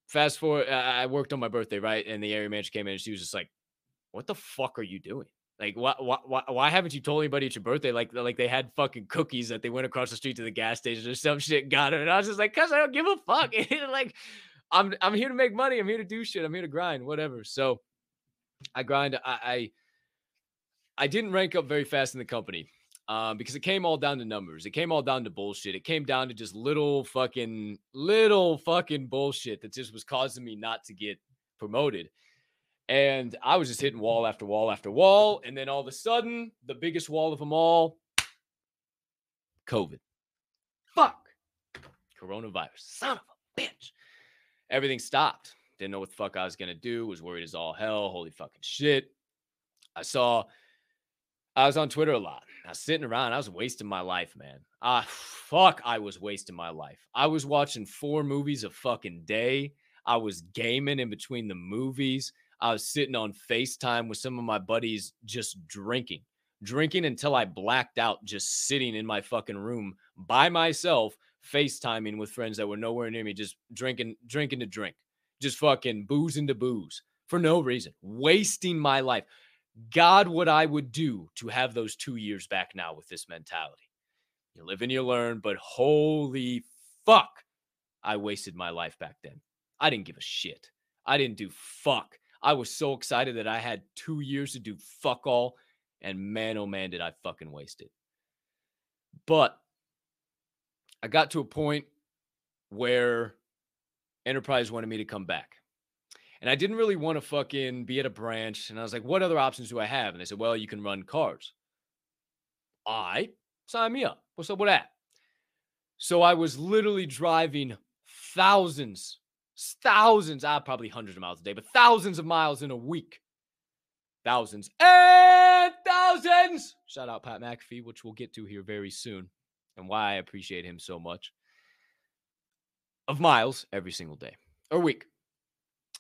fast forward, I worked on my birthday, right? And the area manager came in and she was just like, What the fuck are you doing? Like, why, why, why haven't you told anybody it's your birthday? Like, like they had fucking cookies that they went across the street to the gas station or some shit, got it. And I was just like, cause I don't give a fuck. like, I'm, I'm here to make money. I'm here to do shit. I'm here to grind, whatever. So I grind. I, I, I didn't rank up very fast in the company um, because it came all down to numbers. It came all down to bullshit. It came down to just little fucking, little fucking bullshit that just was causing me not to get promoted. And I was just hitting wall after wall after wall. And then all of a sudden, the biggest wall of them all COVID. Fuck. Coronavirus. Son of a bitch. Everything stopped. Didn't know what the fuck I was going to do. Was worried as all hell. Holy fucking shit. I saw, I was on Twitter a lot. I was sitting around. I was wasting my life, man. Ah, fuck. I was wasting my life. I was watching four movies a fucking day. I was gaming in between the movies. I was sitting on FaceTime with some of my buddies just drinking, drinking until I blacked out, just sitting in my fucking room by myself, FaceTiming with friends that were nowhere near me, just drinking, drinking to drink, just fucking boozing to booze for no reason, wasting my life. God, what I would do to have those two years back now with this mentality. You live and you learn, but holy fuck, I wasted my life back then. I didn't give a shit. I didn't do fuck. I was so excited that I had two years to do fuck all. And man, oh man, did I fucking waste it. But I got to a point where Enterprise wanted me to come back. And I didn't really want to fucking be at a branch. And I was like, what other options do I have? And they said, well, you can run cars. I sign me up. What's up with that? So I was literally driving thousands, thousands, ah, probably hundreds of miles a day, but thousands of miles in a week. Thousands and thousands. Shout out Pat McAfee, which we'll get to here very soon, and why I appreciate him so much. Of miles every single day or week.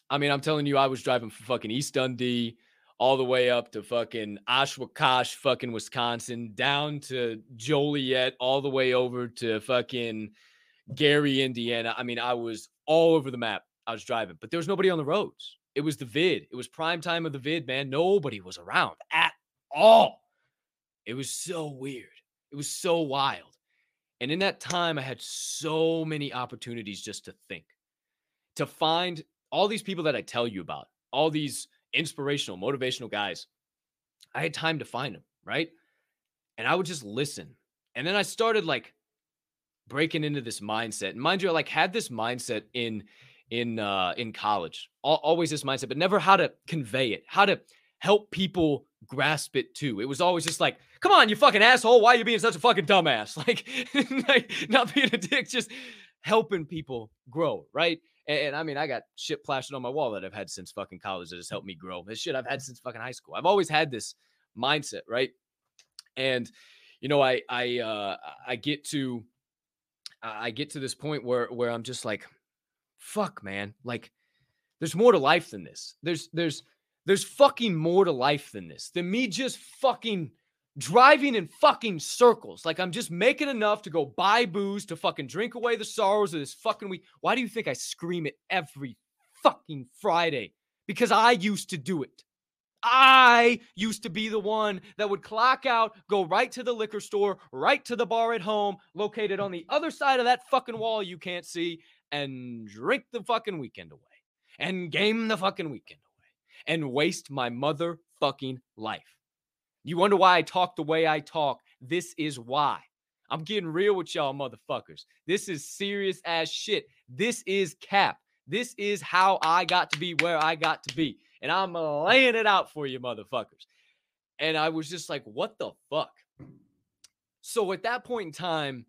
I mean, I'm telling you, I was driving from fucking East Dundee all the way up to fucking Oshkosh, fucking Wisconsin, down to Joliet, all the way over to fucking Gary, Indiana. I mean, I was all over the map. I was driving, but there was nobody on the roads. It was the vid. It was prime time of the vid, man. Nobody was around at all. It was so weird. It was so wild. And in that time, I had so many opportunities just to think, to find all these people that I tell you about, all these inspirational, motivational guys. I had time to find them, right? And I would just listen. And then I started like breaking into this mindset. And mind you, I like had this mindset in in uh in college. always this mindset, but never how to convey it, how to help people grasp it too. It was always just like, come on, you fucking asshole. Why are you being such a fucking dumbass? Like, like not being a dick, just helping people grow, right? And, and, I mean, I got shit plastered on my wall that I've had since fucking college that has helped me grow. This shit I've had since fucking high school. I've always had this mindset, right? And you know, I I uh I get to I get to this point where where I'm just like, fuck, man. Like, there's more to life than this. There's there's there's fucking more to life than this. Than me just fucking driving in fucking circles. Like I'm just making enough to go buy booze to fucking drink away the sorrows of this fucking week. Why do you think I scream it every fucking Friday? Because I used to do it. I used to be the one that would clock out, go right to the liquor store, right to the bar at home, located on the other side of that fucking wall you can't see, and drink the fucking weekend away and game the fucking weekend away and waste my motherfucking life. You wonder why I talk the way I talk? This is why. I'm getting real with y'all motherfuckers. This is serious as shit. This is cap. This is how I got to be where I got to be and I'm laying it out for you, motherfuckers. And I was just like, what the fuck? So at that point in time,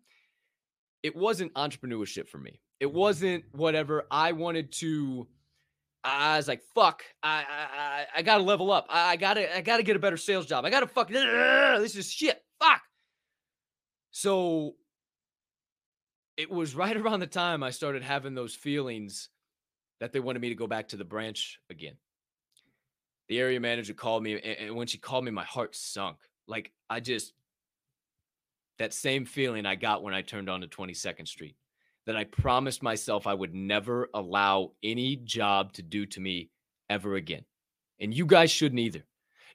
it wasn't entrepreneurship for me. It wasn't whatever. I wanted to. I was like, fuck, I I, I gotta level up. I, I, gotta I gotta get a better sales job. I gotta fuck this is shit. Fuck. So it was right around the time I started having those feelings that they wanted me to go back to the branch again the area manager called me and when she called me my heart sunk like i just that same feeling i got when i turned on to 22nd street that i promised myself i would never allow any job to do to me ever again and you guys shouldn't either.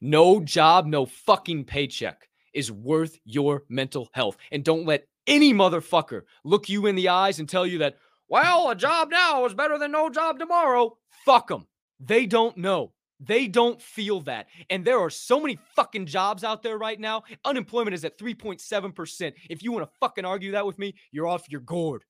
No job no fucking paycheck is worth your mental health and don't let any motherfucker look you in the eyes and tell you that well a job now is better than no job tomorrow. Fuck them they don't know they don't feel that. And there are so many fucking jobs out there right now. Unemployment is at 3.7%. If you want to fucking argue that with me, you're off your gourd.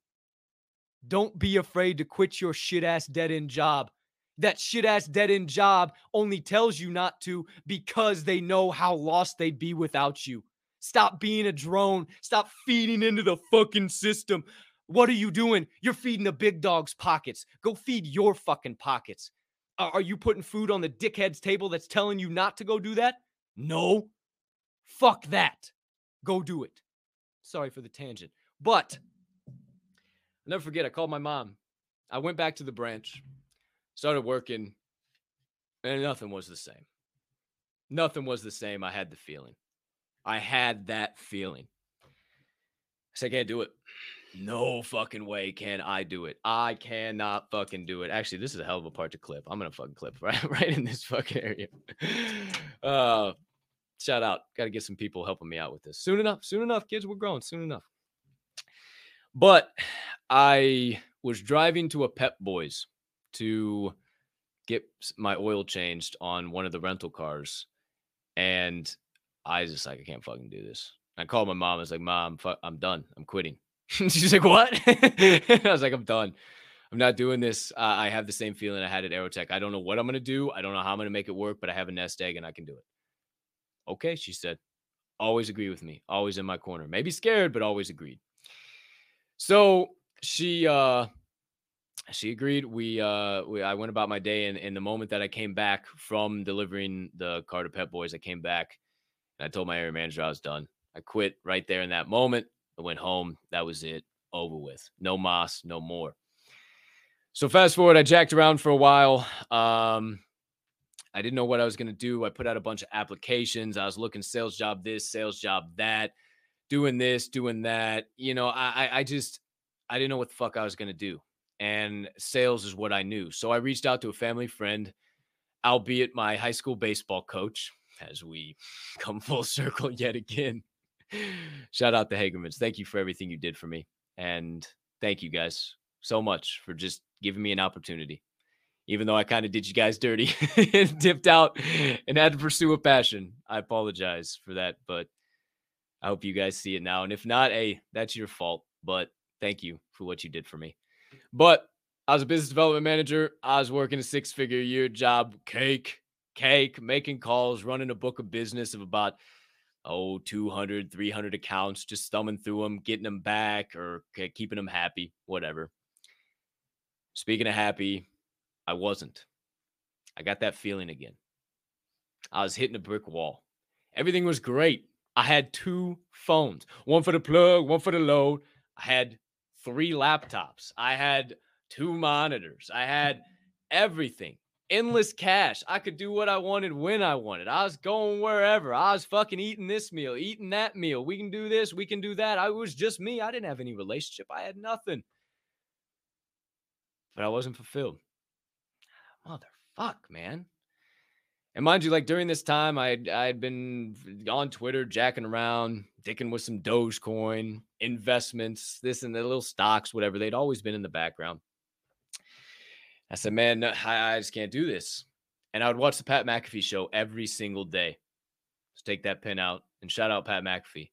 Don't be afraid to quit your shit ass dead end job. That shit ass dead end job only tells you not to because they know how lost they'd be without you. Stop being a drone. Stop feeding into the fucking system. What are you doing? You're feeding the big dog's pockets. Go feed your fucking pockets. Are you putting food on the dickhead's table that's telling you not to go do that? No. Fuck that. Go do it. Sorry for the tangent. But I'll never forget, I called my mom. I went back to the branch, started working, and nothing was the same. Nothing was the same. I had the feeling. I had that feeling. I said, I can't do it no fucking way can I do it. I cannot fucking do it. Actually, this is a hell of a part to clip. I'm gonna fucking clip right, right in this fucking area. Uh, shout out. Got to get some people helping me out with this soon enough. Soon enough, kids. We're growing soon enough. But I was driving to a Pep Boys to get my oil changed on one of the rental cars, and I was just like, I can't fucking do this. I called my mom. I was like, Mom, fuck, I'm done. I'm quitting. She's like, "What?" I was like, "I'm done. I'm not doing this. Uh, I have the same feeling I had at Aerotek. I don't know what I'm to do. I don't know how I'm to make it work, but I have a nest egg and I can do it. Okay, she said. Always agree with me. Always in my corner. Maybe scared, but always agreed. So she uh she agreed. We uh we, I went about my day and in the moment that I came back from delivering the car to Pep Boys, I came back and I told my area manager I was done. I quit right there in that moment. I went home. That was it. Over with. No moss, no more. So fast forward, I jacked around for a while. Um, I didn't know what I was going to do. I put out a bunch of applications. I was looking sales job this, sales job that, doing this, doing that. You know, I I just I didn't know what the fuck I was going to do. And sales is what I knew. So I reached out to a family friend, albeit my high school baseball coach, as we come full circle yet again. Shout out to Hagermans. Thank you for everything you did for me. And thank you guys so much for just giving me an opportunity. Even though I kind of did you guys dirty and dipped out and had to pursue a passion. I apologize for that, but I hope you guys see it now. And if not, hey, that's your fault. But thank you for what you did for me. But I was a business development manager. I was working a six figure year job, cake, cake, making calls, running a book of business of about oh 200 300 accounts just thumbing through them getting them back or keeping them happy whatever. Speaking of happy i wasn't. I got that feeling again. I was hitting a brick wall. Everything was great. I had two phones one for the plug one for the load. I had three laptops. I had two monitors. I had everything endless cash. I could do what I wanted when I wanted. I was going wherever. I was fucking eating this meal, eating that meal. We can do this, we can do that. I was just me. I didn't have any relationship. I had nothing. But I wasn't fulfilled. Motherfuck, man. And mind you, like during this time, I had, I had been on Twitter jacking around, dicking with some Dogecoin, investments, this and the little stocks, whatever. They'd always been in the background. I said, man, I, I just can't do this. And I would watch the Pat McAfee show every single day. Let's take that pin out and shout out Pat McAfee.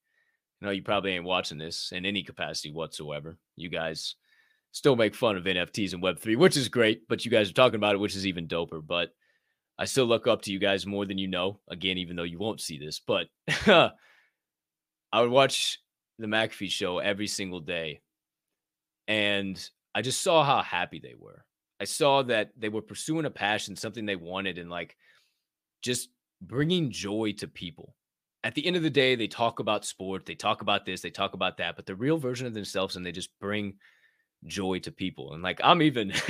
I know you probably ain't watching this in any capacity whatsoever. You guys still make fun of NFTs and Web3, which is great, but you guys are talking about it, which is even doper. But I still look up to you guys more than you know. Again, even though you won't see this, but I would watch the McAfee show every single day. And I just saw how happy they were. I saw that they were pursuing a passion, something they wanted, and like just bringing joy to people. At the end of the day, they talk about sport, they talk about this, they talk about that, but the real version of themselves, and they just bring joy to people. And like, I'm even,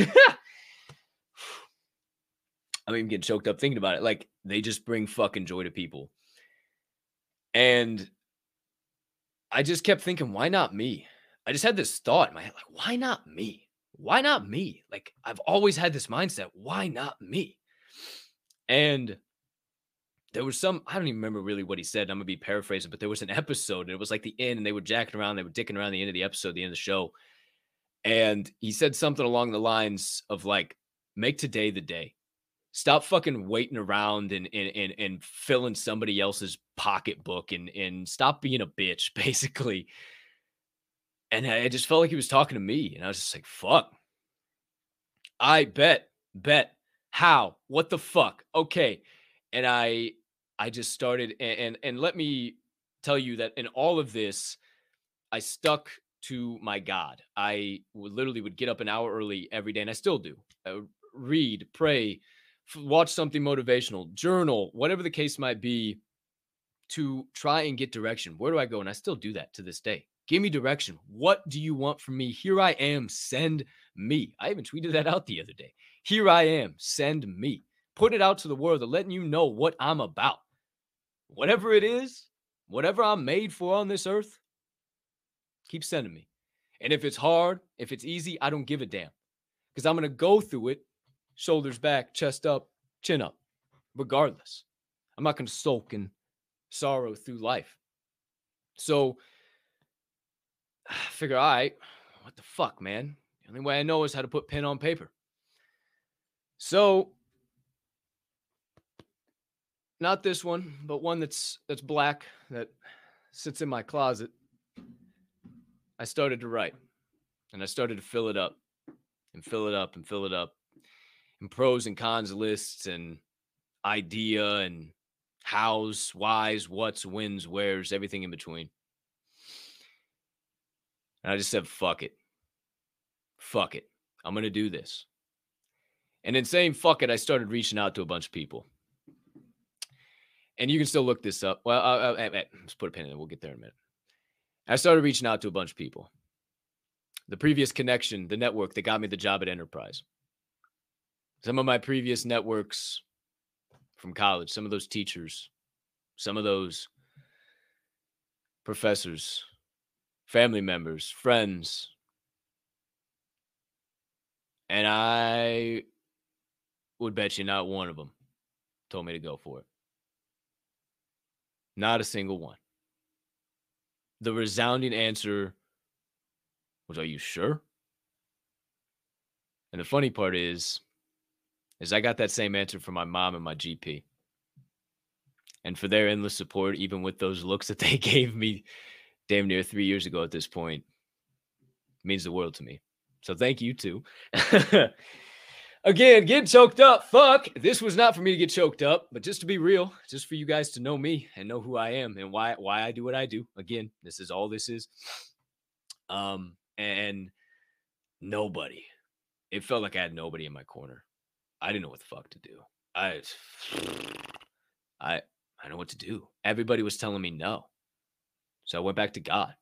I'm even getting choked up thinking about it. Like, they just bring fucking joy to people. And I just kept thinking, why not me? I just had this thought in my head, like, why not me? Why not me? Like I've always had this mindset, why not me? And there was some, I don't even remember really what he said. I'm gonna be paraphrasing, but there was an episode and it was like the end, and they were jacking around, they were dicking around the end of the episode, the end of the show. And he said something along the lines of like, make today the day. Stop fucking waiting around and and and, and filling somebody else's pocketbook and and stop being a bitch, basically and I just felt like he was talking to me. And I was just like, fuck. I bet, bet. How? What the fuck? Okay. And I I just started and, and and let me tell you that in all of this, I stuck to my God. I would literally would get up an hour early every day, and I still do. I read, pray, watch something motivational, journal, whatever the case might be, to try and get direction. Where do I go? And I still do that to this day. Give me direction. What do you want from me? Here I am. Send me. I even tweeted that out the other day. Here I am. Send me. Put it out to the world, letting you know what I'm about. Whatever it is, whatever I'm made for on this earth, keep sending me. And if it's hard, if it's easy, I don't give a damn because I'm going to go through it shoulders back, chest up, chin up, regardless. I'm not going to sulk in sorrow through life. So, figure, all right, what the fuck, man? The only way I know is how to put pen on paper. So, not this one, but one that's that's black that sits in my closet. I started to write, and I started to fill it up. and fill it up and fill it up and pros and cons lists and idea and hows, whys, what's, wins, where's, everything in between. And I just said, fuck it. Fuck it. I'm going to do this. And in saying fuck it, I started reaching out to a bunch of people. And you can still look this up. Well, uh, uh, uh, let's put a pin in it. We'll get there in a minute. I started reaching out to a bunch of people. The previous connection, the network that got me the job at Enterprise. Some of my previous networks from college, some of those teachers, some of those professors, family members, friends. And I would bet you not one of them told me to go for it. Not a single one. The resounding answer was, Are you sure? And the funny part is, is I got that same answer from my mom and my GP. And for their endless support, even with those looks that they gave me damn near three years ago at this point, means the world to me. So thank you too. Again, getting choked up. Fuck. This was not for me to get choked up, but just to be real, just for you guys to know me and know who I am and why why I do what I do. Again, this is all this is. Um, and nobody. It felt like I had nobody in my corner. I didn't know what the fuck to do. I I I know what to do. Everybody was telling me no. So I went back to God.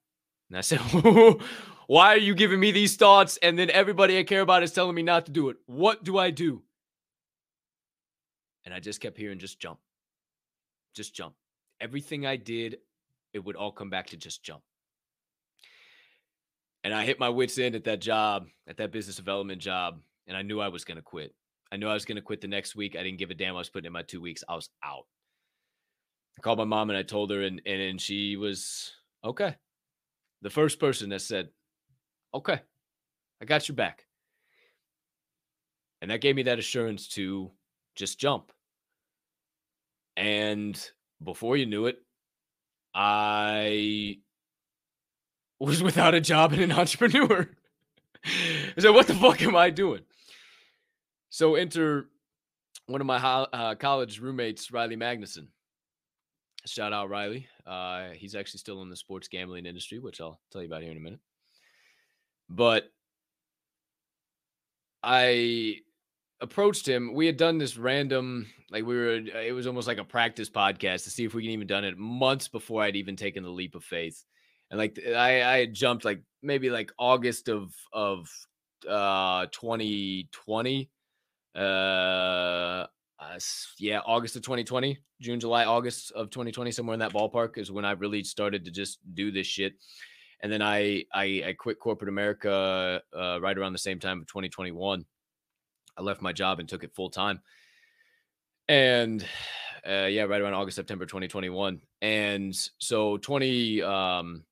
And I said, Why are you giving me these thoughts? And then everybody I care about is telling me not to do it. What do I do? And I just kept hearing, just jump. Just jump. Everything I did, it would all come back to just jump. And I hit my wits' end at that job, at that business development job, and I knew I was going to quit. I knew I was going to quit the next week. I didn't give a damn. I was putting in my two weeks. I was out. I called my mom and I told her, and and, and she was okay. The first person that said, "Okay, I got your back," and that gave me that assurance to just jump. And before you knew it, I was without a job and an entrepreneur. I said, "What the fuck am I doing?" So enter one of my uh, college roommates, Riley Magnuson. Shout out Riley. Uh, he's actually still in the sports gambling industry, which I'll tell you about here in a minute. But I approached him. We had done this random, like we were, it was almost like a practice podcast to see if we can even done it months before I'd even taken the leap of faith. And like I, I had jumped like maybe like August of of uh 2020 uh, uh, yeah, August of 2020, June, July, August of 2020, somewhere in that ballpark is when I really started to just do this shit. And then I I, I quit corporate America uh, right around the same time of 2021. I left my job and took it full time. And uh, yeah, right around August, September 2021. And so 20 um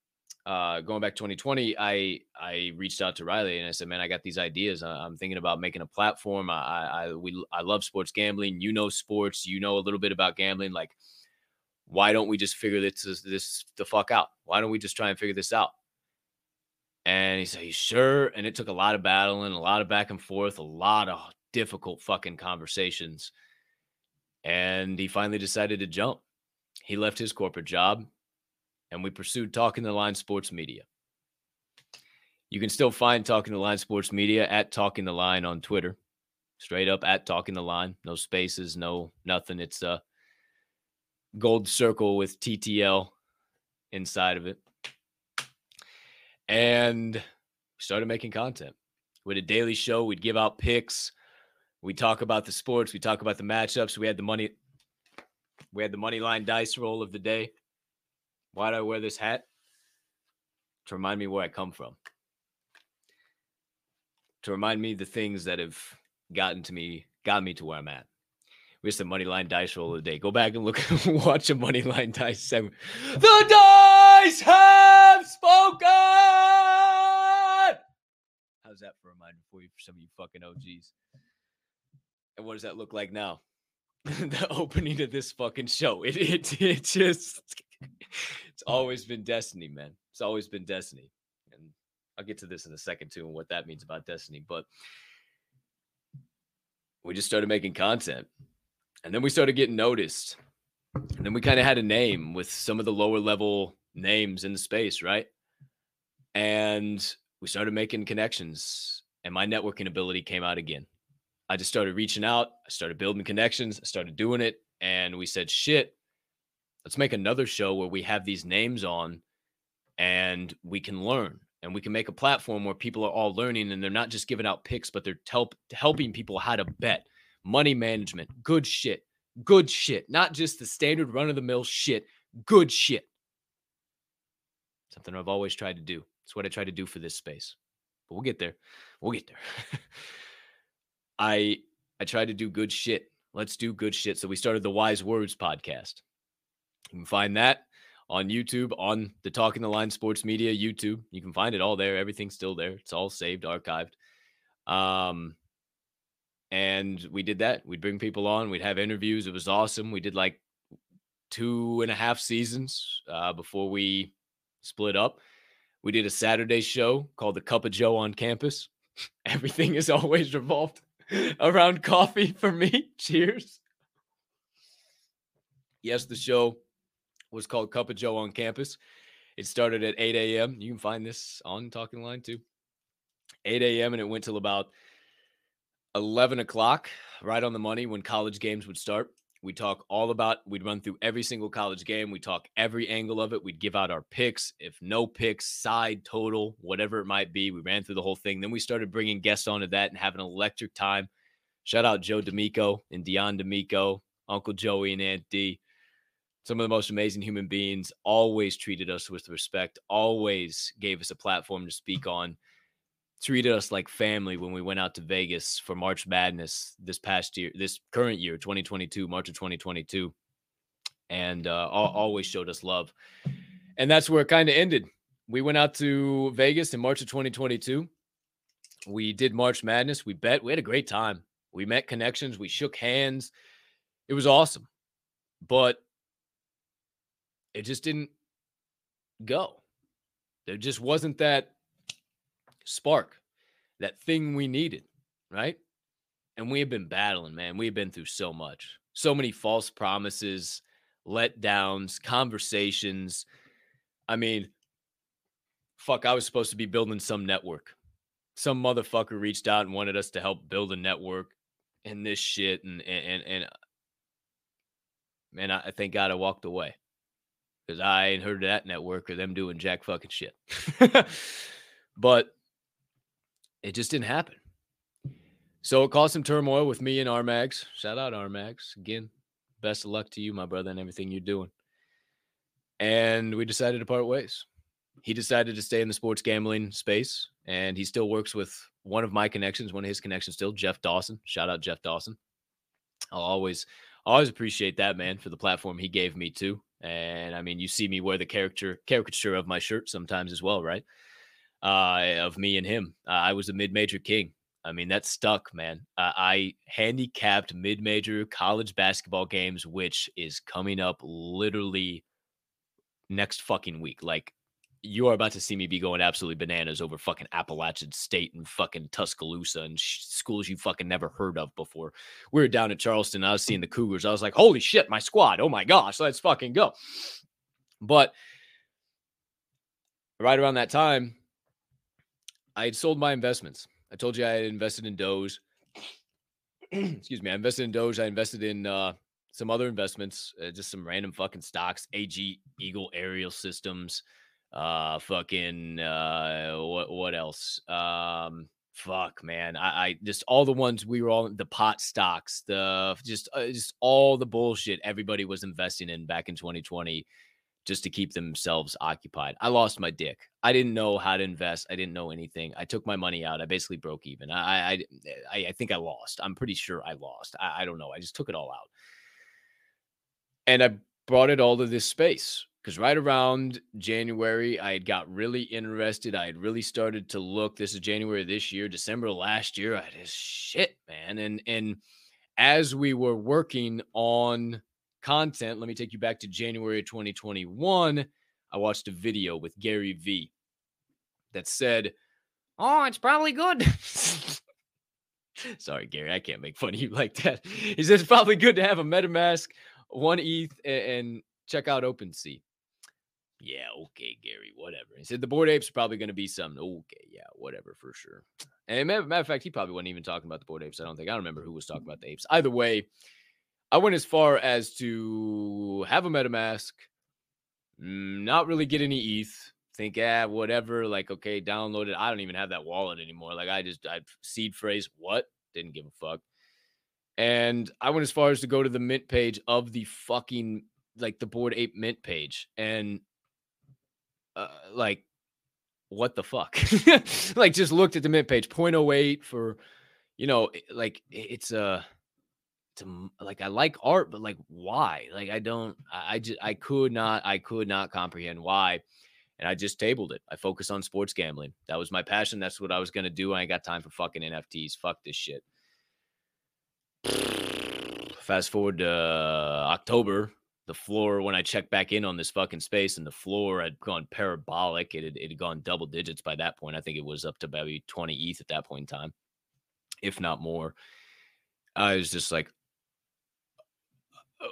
uh, going back 2020, I I reached out to Riley and I said, "Man, I got these ideas. I'm thinking about making a platform. I I we I love sports gambling. You know sports. You know a little bit about gambling. Like, why don't we just figure this this the fuck out? Why don't we just try and figure this out?" And he said, "You sure?" And it took a lot of battling, a lot of back and forth, a lot of difficult fucking conversations. And he finally decided to jump. He left his corporate job and we pursued Talking the Line Sports Media. You can still find Talking the Line Sports Media at Talking the Line on Twitter. Straight up at Talking the Line. No spaces, no nothing. It's a gold circle with TTL inside of it. And we started making content. We had a daily show. We'd give out picks. We talk about the sports. We talk about the matchups. We had the money. We had the money line dice roll of the day. Why do I wear this hat? To remind me where I come from. To remind me the things that have gotten to me, got me to where I'm at. We just a money line dice roll of the day. Go back and look, watch a money line dice segment. The dice have spoken. How's that for a reminder for you, for some of you fucking OGs? And what does that look like now? the opening of this fucking show. It it it just it's always been destiny, man. It's always been destiny. And I'll get to this in a second too and what that means about destiny. But we just started making content. And then we started getting noticed. And then we kind of had a name with some of the lower level names in the space, right? And we started making connections, and my networking ability came out again. I just started reaching out, I started building connections, I started doing it, and we said, shit, let's make another show where we have these names on and we can learn and we can make a platform where people are all learning and they're not just giving out picks, but they're help, helping people how to bet, money management, good shit, good shit, not just the standard run of the mill shit, good shit. Something I've always tried to do. It's what I try to do for this space. But we'll get there. We'll get there. I I try to do good shit. Let's do good shit. So we started the Wise Words podcast. You can find that on YouTube, on the Talking the Line Sports Media YouTube. You can find it all there. Everything's still there. It's all saved, archived. Um, and we did that. We'd bring people on. We'd have interviews. It was awesome. We did like two and a half seasons uh, before we split up. We did a Saturday show called the Cup of Joe on campus. Everything is always revolved around coffee for me. Cheers. Yes, the show was called Cup of Joe on campus. It started at 8 a.m. You can find this on Talking Line too. 8 a.m. and it went till about 11 o'clock, right on the money when college games would start. We talk all about, we'd run through every single college game. We talk every angle of it. We'd give out our picks. If no picks, side, total, whatever it might be, we ran through the whole thing. Then we started bringing guests onto that and having an electric time. Shout out Joe D'Amico and Dion D'Amico, Uncle Joey and Aunt D. Some of the most amazing human beings always treated us with respect, always gave us a platform to speak on treated us like family when we went out to Vegas for March Madness this past year, this current year, 2022, March of 2022, and uh, always showed us love. And that's where it kind of ended. We went out to Vegas in March of 2022. We did March Madness. We bet. We had a great time. We met connections. We shook hands. It was awesome. But it just didn't go. There just wasn't that spark, that thing we needed, right? And we have been battling, man. We've been through so much, so many false promises, letdowns, conversations. I mean, fuck, I was supposed to be building some network. Some motherfucker reached out and wanted us to help build a network and this shit. And, and, and, uh, man, I, I thank God I walked away because I ain't heard of that network or them doing jack fucking shit. but it just didn't happen. So it caused some turmoil with me and Armags. Shout out Armags. Again, best of luck to you, my brother, and everything you're doing. And we decided to part ways. He decided to stay in the sports gambling space, and he still works with one of my connections, one of his connections still, Jeff Dawson. Shout out Jeff Dawson. I'll always always appreciate that man for the platform he gave me too. And I mean, you see me wear the character caricature of my shirt sometimes as well, right? uh, of me and him. Uh, I was a mid-major king. I mean, that stuck, man. Uh, I handicapped mid-major college basketball games, which is coming up literally next fucking week. Like, you are about to see me be going absolutely bananas over fucking Appalachian State and fucking Tuscaloosa and sh- schools you fucking never heard of before. We were down at Charleston. I was seeing the Cougars. I was like, holy shit, my squad. Oh my gosh, let's fucking go. But right around that time, I had sold my investments. I told you I had invested in Doge. Excuse me. I invested in Doge. I invested in uh, some other investments, uh, just some random fucking stocks, AG Eagle Aerial Systems, uh, fucking uh, what what else? Um, fuck, man. I, I just all the ones we were all the pot stocks, the just uh, just all the bullshit everybody was investing in back in 2020 just to keep themselves occupied. I lost my dick. I didn't know how to invest. I didn't know anything. I took my money out. I basically broke even. I I I, I think I lost. I'm pretty sure I lost. I, I don't know. I just took it all out. And I brought it all to this space because right around January, I had got really interested. I had really started to look. This is January this year, December last year. I just shit, man. And and as we were working on content, let me take you back to January 2021. I watched a video with Gary Vee that said, Oh, it's probably good. Sorry, Gary, I can't make fun of you like that. He says it's probably good to have a MetaMask, one ETH, and check out OpenSea. Yeah, okay, Gary, whatever. He said the Bored Apes are probably going to be something. Okay, yeah, whatever, for sure. And matter, matter of fact, he probably wasn't even talking about the Bored Apes. I don't think. I don't remember who was talking about the apes. Either way, I went as far as to have a MetaMask, mm, not really get any ETH, think, ah, whatever. Like, okay, download it. I don't even have that wallet anymore. Like, I just, I seed phrase, what? Didn't give a fuck. And I went as far as to go to the mint page of the fucking, like, the Bored Ape mint page. And, uh, like, what the fuck? like, just looked at the mint page, 0.08 for, you know, like, it's a, to like I like art, but like why? Like I don't I, I just I could not I could not comprehend why and I just tabled it. I focused on sports gambling. That was my passion. That's what I was gonna do. I ain't got time for fucking NFTs. Fuck this shit. Fast forward to uh, October, the floor when I checked back in on this fucking space, and the floor had gone parabolic. It had, it had gone double digits by that point. I think it was up to maybe 20 ETH at that point in time, if not more. I was just like, oh,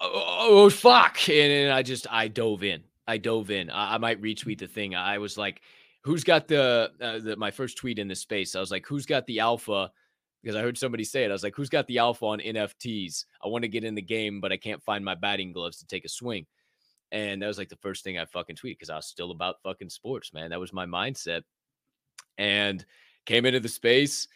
oh, oh fuck. And, and I just, I dove in. I dove in. I, I might retweet the thing. I was like, who's got the, uh, the my first tweet in this space? I was like, who's got the alpha? Because I heard somebody say it. I was like, who's got the alpha on NFTs? I want to get in the game, but I can't find my batting gloves to take a swing. And that was like the first thing I fucking tweeted because I was still about fucking sports, man. That was my mindset. And came into the space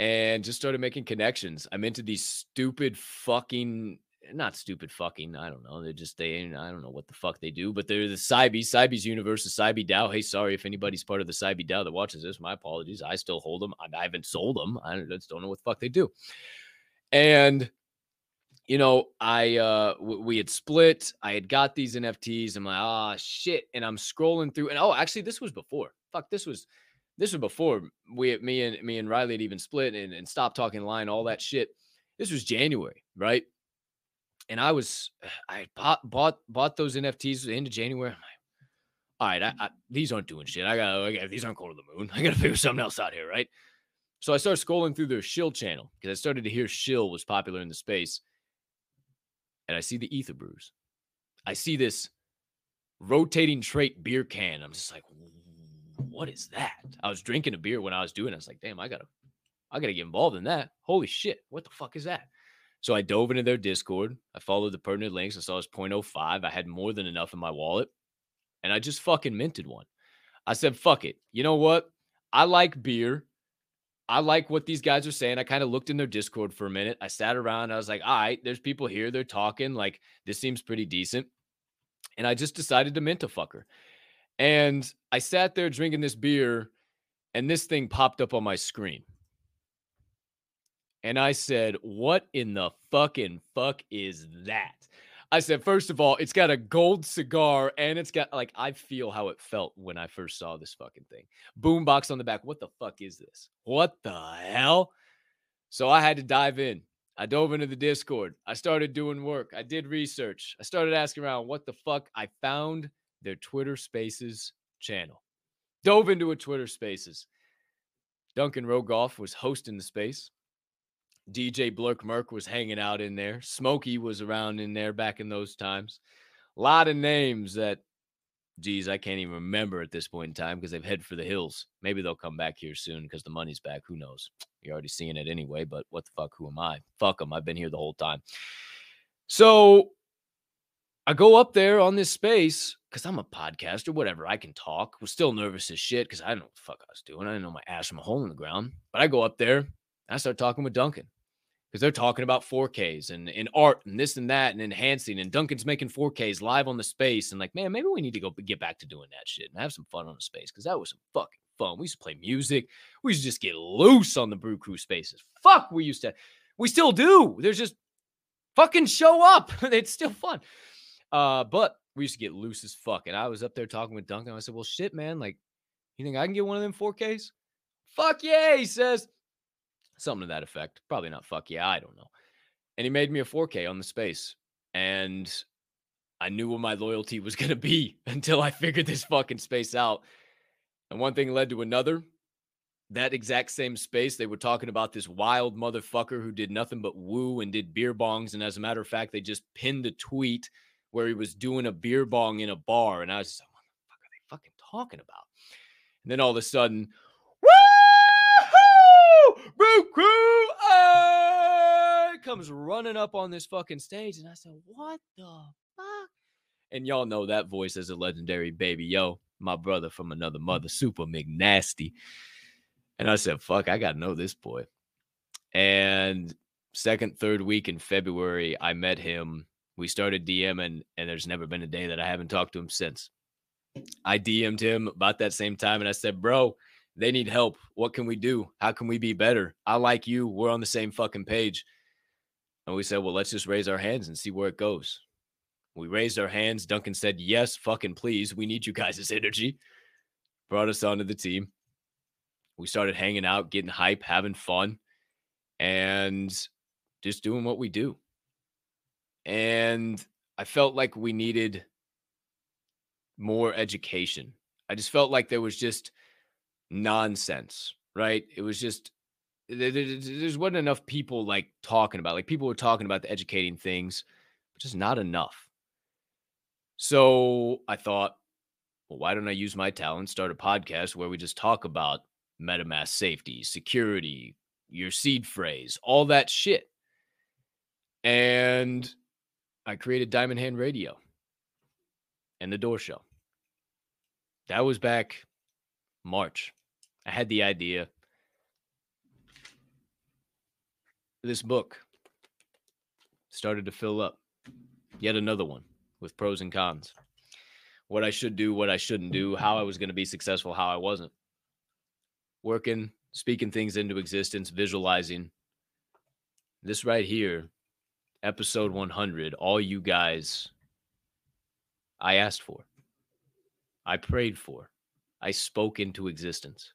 and just started making connections. I'm into these stupid fucking not stupid fucking. I don't know. They're just they. I don't know what the fuck they do, but they're the Cybe. Cybe's universe, the Cybe DAO. Hey, sorry if anybody's part of the Cybe DAO that watches this. My apologies. I still hold them. I, I haven't sold them. I just don't know what the fuck they do. And you know, I uh w- we had split. I had got these NFTs. I'm like, ah, shit. And I'm scrolling through, and oh, actually, this was before. Fuck, this was this was before we me and me and Riley had even split and, and stopped talking line, all that shit. This was January, right? And I was uh, I bought bought bought those NFTs into January. I'm like, all right, I, I, these aren't doing shit. I got, I got these aren't going to the moon. I got to figure something else out here, right? So I started scrolling through their shill channel because I started to hear shill was popular in the space, and I see the ether brews. I see this rotating trait beer can. I'm just like, what is that? I was drinking a beer when I was doing it. I was like, damn, I gotta, I gotta get involved in that. Holy shit, what the fuck is that? So I dove into their Discord. I followed the pertinent links. I saw it was 0.05. I had more than enough in my wallet. And I just fucking minted one. I said, fuck it. You know what? I like beer. I like what these guys are saying. I kind of looked in their Discord for a minute. I sat around. I was like, all right, there's people here. They're talking. Like, this seems pretty decent. And I just decided to mint a fucker. And I sat there drinking this beer, and this thing popped up on my screen. And I said, What in the fucking fuck is that? I said, First of all, it's got a gold cigar and it's got like, I feel how it felt when I first saw this fucking thing. Boombox on the back. What the fuck is this? What the hell? So I had to dive in. I dove into the Discord. I started doing work. I did research. I started asking around what the fuck. I found their Twitter Spaces channel. Dove into a Twitter Spaces. Duncan Rogoff was hosting the space. DJ Blurk Merc was hanging out in there. Smokey was around in there back in those times. A lot of names that, geez, I can't even remember at this point in time because they've head for the hills. Maybe they'll come back here soon because the money's back. Who knows? You're already seeing it anyway, but what the fuck? Who am I? Fuck them. I've been here the whole time. So I go up there on this space because I'm a podcaster, whatever. I can talk. Was still nervous as shit because I don't know what the fuck I was doing. I didn't know my ass from a hole in the ground. But I go up there I start talking with Duncan because they're talking about 4Ks and, and art and this and that and enhancing. And Duncan's making 4Ks live on the space. And like, man, maybe we need to go get back to doing that shit and have some fun on the space because that was some fucking fun. We used to play music. We used to just get loose on the Brew Crew spaces. Fuck, we used to. We still do. There's just fucking show up. it's still fun. Uh, but we used to get loose as fuck. And I was up there talking with Duncan. I said, well, shit, man. Like, you think I can get one of them 4Ks? Fuck yeah, he says. Something to that effect. Probably not fuck yeah, I don't know. And he made me a 4K on the space. And I knew what my loyalty was going to be until I figured this fucking space out. And one thing led to another. that exact same space, they were talking about this wild motherfucker who did nothing but woo and did beer bongs. And as a matter of fact, they just pinned a tweet where he was doing a beer bong in a bar. And I was just like, what the fuck are they fucking talking about? And then all of a sudden, Crew uh, comes running up on this fucking stage. And I said, what the fuck? And y'all know that voice as a legendary baby. Yo, my brother from another mother, Super McNasty. And I said, fuck, I got to know this boy. And second, third week in February, I met him. We started DMing, and there's never been a day that I haven't talked to him since. I DM'd him about that same time, and I said, bro, they need help. What can we do? How can we be better? I like you. We're on the same fucking page. And we said, well, let's just raise our hands and see where it goes. We raised our hands. Duncan said, yes, fucking please. We need you guys' energy. Brought us onto the team we started hanging out, getting hype, having fun, and just doing what we do. And I felt like we needed more education. I just felt like there was just nonsense, right? It was just there, there wasn't enough people like talking about like people were talking about the educating things, but just not enough. So I thought, well, why don't I use my talent, start a podcast where we just talk about MetaMask safety, security, your seed phrase, all that shit. And I created Diamond Hand Radio and the Door Show. That was back March. I had the idea. This book started to fill up. Yet another one with pros and cons. What I should do, what I shouldn't do, how I was going to be successful, how I wasn't working, speaking things into existence, visualizing. This right here, episode 100, all you guys I asked for, I prayed for, I spoke into existence.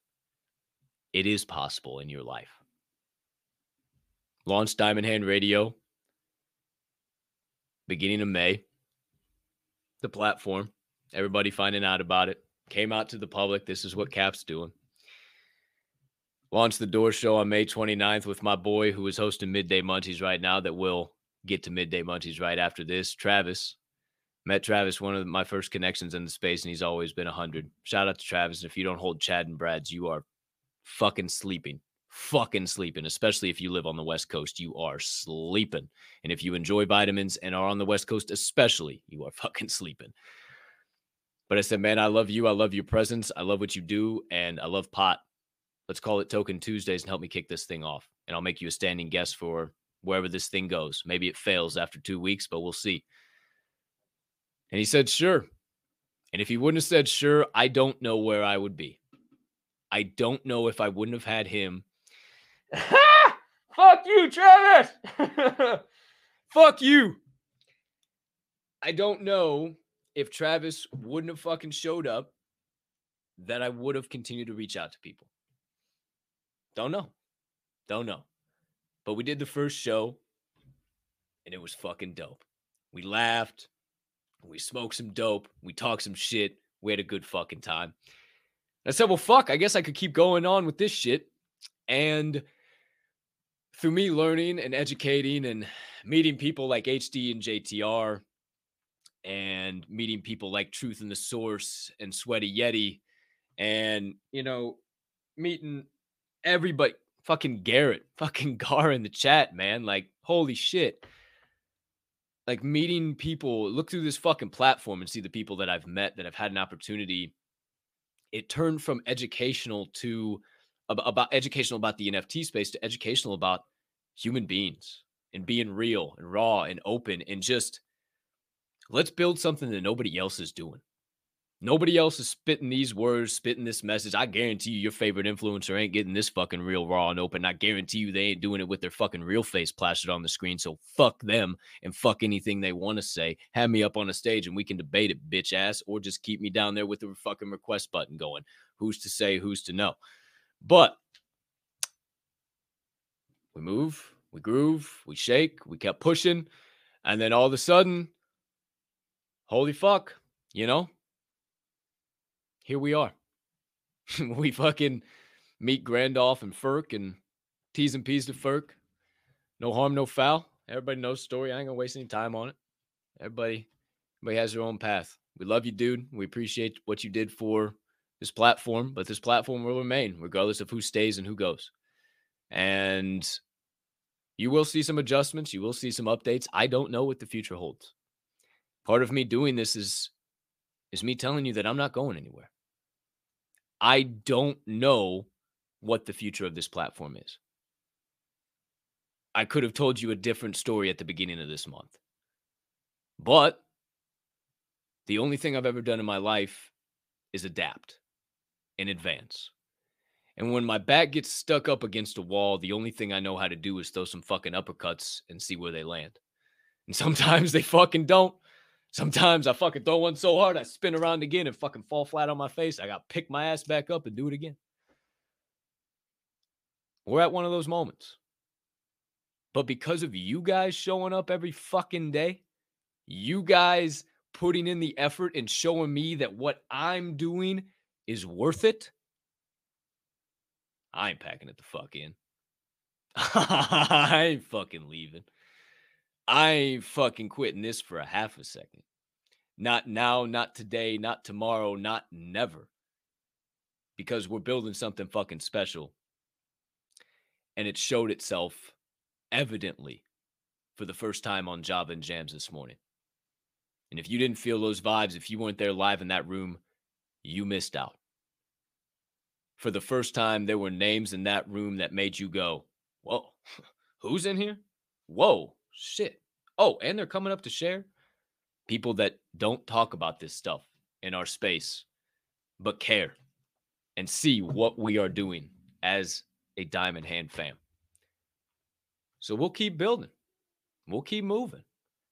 It is possible in your life. Launch Diamond Hand Radio beginning of May. The platform, everybody finding out about it, came out to the public. This is what Cap's doing. Launched the door show on May 29th with my boy who is hosting Midday Munchies right now that will get to Midday Munchies right after this. Travis. Met Travis, one of my first connections in the space, and he's always been 100. Shout out to Travis. And if you don't hold Chad and Brad's, you are fucking sleeping. Fucking sleeping, especially if you live on the West Coast. You are sleeping. And if you enjoy vitamins and are on the West Coast, especially, you are fucking sleeping. But I said, man, I love you. I love your presence. I love what you do. And I love pot. Let's call it Token Tuesdays and help me kick this thing off. And I'll make you a standing guest for wherever this thing goes. Maybe it fails after two weeks, but we'll see. And he said, sure. And if he wouldn't have said sure, I don't know where I would be. I don't know if I wouldn't have had him. Fuck you, Travis. Fuck you. I don't know if Travis wouldn't have fucking showed up that I would have continued to reach out to people. Don't know. Don't know. But we did the first show and it was fucking dope. We laughed. We smoked some dope. We talked some shit. We had a good fucking time. I said, well, fuck, I guess I could keep going on with this shit. And through me learning and educating and meeting people like HD and JTR and meeting people like Truth in the Source and Sweaty Yeti and, you know, meeting everybody, fucking Garrett, fucking Gar in the chat, man. Like, holy shit. Like meeting people, look through this fucking platform and see the people that I've met that have had an opportunity. It turned from educational to about educational about the NFT space to educational about human beings and being real and raw and open and just let's build something that nobody else is doing. Nobody else is spitting these words, spitting this message. I guarantee you, your favorite influencer ain't getting this fucking real raw and open. I guarantee you, they ain't doing it with their fucking real face plastered on the screen. So fuck them and fuck anything they want to say. Have me up on a stage and we can debate it, bitch ass, or just keep me down there with the fucking request button going. Who's to say, who's to know? But we move, we groove, we shake, we kept pushing. And then all of a sudden, holy fuck, you know, here we are. we fucking meet Grandolph and Ferk and T's and P's to Ferk. No harm, no foul. Everybody knows story. I ain't gonna waste any time on it. Everybody, everybody has their own path. We love you, dude. We appreciate what you did for this platform, but this platform will remain regardless of who stays and who goes. And you will see some adjustments. You will see some updates. I don't know what the future holds. Part of me doing this is is me telling you that I'm not going anywhere. I don't know what the future of this platform is. I could have told you a different story at the beginning of this month. But the only thing I've ever done in my life is adapt in advance. And when my back gets stuck up against a wall, the only thing I know how to do is throw some fucking uppercuts and see where they land. And sometimes they fucking don't. Sometimes I fucking throw one so hard I spin around again and fucking fall flat on my face. I got to pick my ass back up and do it again. We're at one of those moments. But because of you guys showing up every fucking day, you guys putting in the effort and showing me that what I'm doing is worth it, I ain't packing it the fuck in. I ain't fucking leaving. I ain't fucking quitting this for a half a second. Not now, not today, not tomorrow, not never. Because we're building something fucking special. And it showed itself evidently for the first time on Java and Jams this morning. And if you didn't feel those vibes, if you weren't there live in that room, you missed out. For the first time, there were names in that room that made you go, Whoa, who's in here? Whoa, shit. Oh, and they're coming up to share. People that don't talk about this stuff in our space, but care and see what we are doing as a Diamond Hand fam. So we'll keep building. We'll keep moving.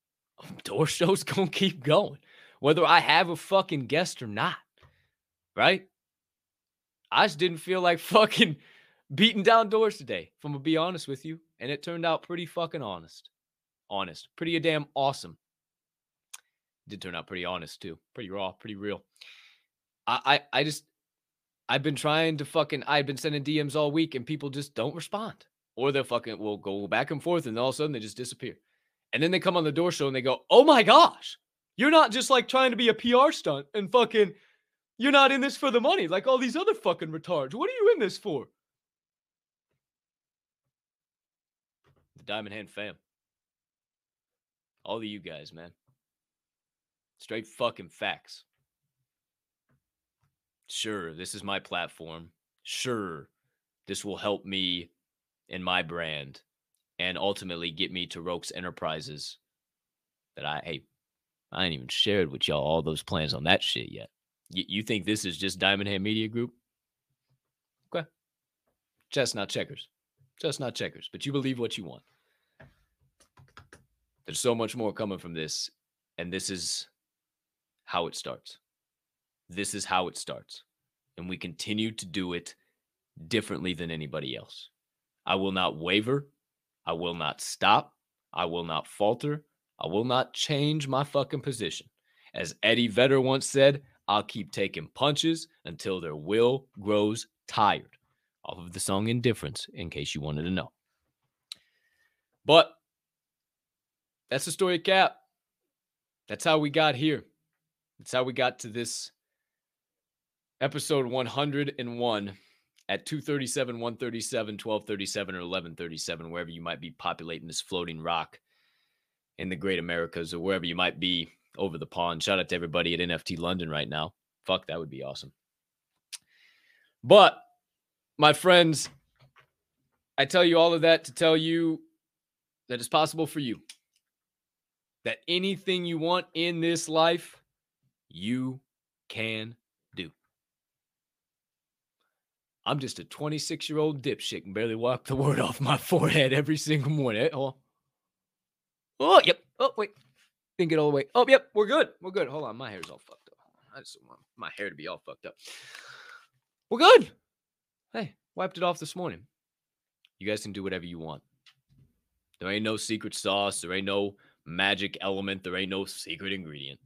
Door show's gonna keep going, whether I have a fucking guest or not. Right? I just didn't feel like fucking beating down doors today, if I'm gonna be honest with you. And it turned out pretty fucking honest. Honest. Pretty damn awesome. Did turn out pretty honest too. Pretty raw, pretty real. I I, I just I've been trying to fucking I've been sending DMs all week and people just don't respond. Or they'll fucking will go back and forth and all of a sudden they just disappear. And then they come on the door show and they go, Oh my gosh, you're not just like trying to be a PR stunt and fucking you're not in this for the money like all these other fucking retards. What are you in this for? The Diamond Hand fam. All of you guys, man. Straight fucking facts. Sure, this is my platform. Sure, this will help me and my brand and ultimately get me to Rokes Enterprises that I, hey, I ain't even shared with y'all all those plans on that shit yet. Y- you think this is just Diamond Hand Media Group? Okay. Just not checkers. Just not checkers. But you believe what you want. There's so much more coming from this. And this is how it starts. This is how it starts. And we continue to do it differently than anybody else. I will not waver. I will not stop. I will not falter. I will not change my fucking position. As Eddie Vedder once said, I'll keep taking punches until their will grows tired. Off of the song Indifference, in case you wanted to know. But that's the story of Cap. That's how we got here. That's how we got to this episode 101 at 237, 137, 1237, or 1137, wherever you might be populating this floating rock in the great Americas or wherever you might be over the pond. Shout out to everybody at NFT London right now. Fuck, that would be awesome. But my friends, I tell you all of that to tell you that it's possible for you. That anything you want in this life, you can do. I'm just a 26 year old dipshit and barely wipe the word off my forehead every single morning. Oh, oh, yep. Oh, wait didn't get all the way. Oh, yep, we're good. We're good. Hold on, my hair's all fucked up. I just want my hair to be all fucked up. We're good. Hey, wiped it off this morning. You guys can do whatever you want. There ain't no secret sauce. There ain't no magic element. There ain't no secret ingredient.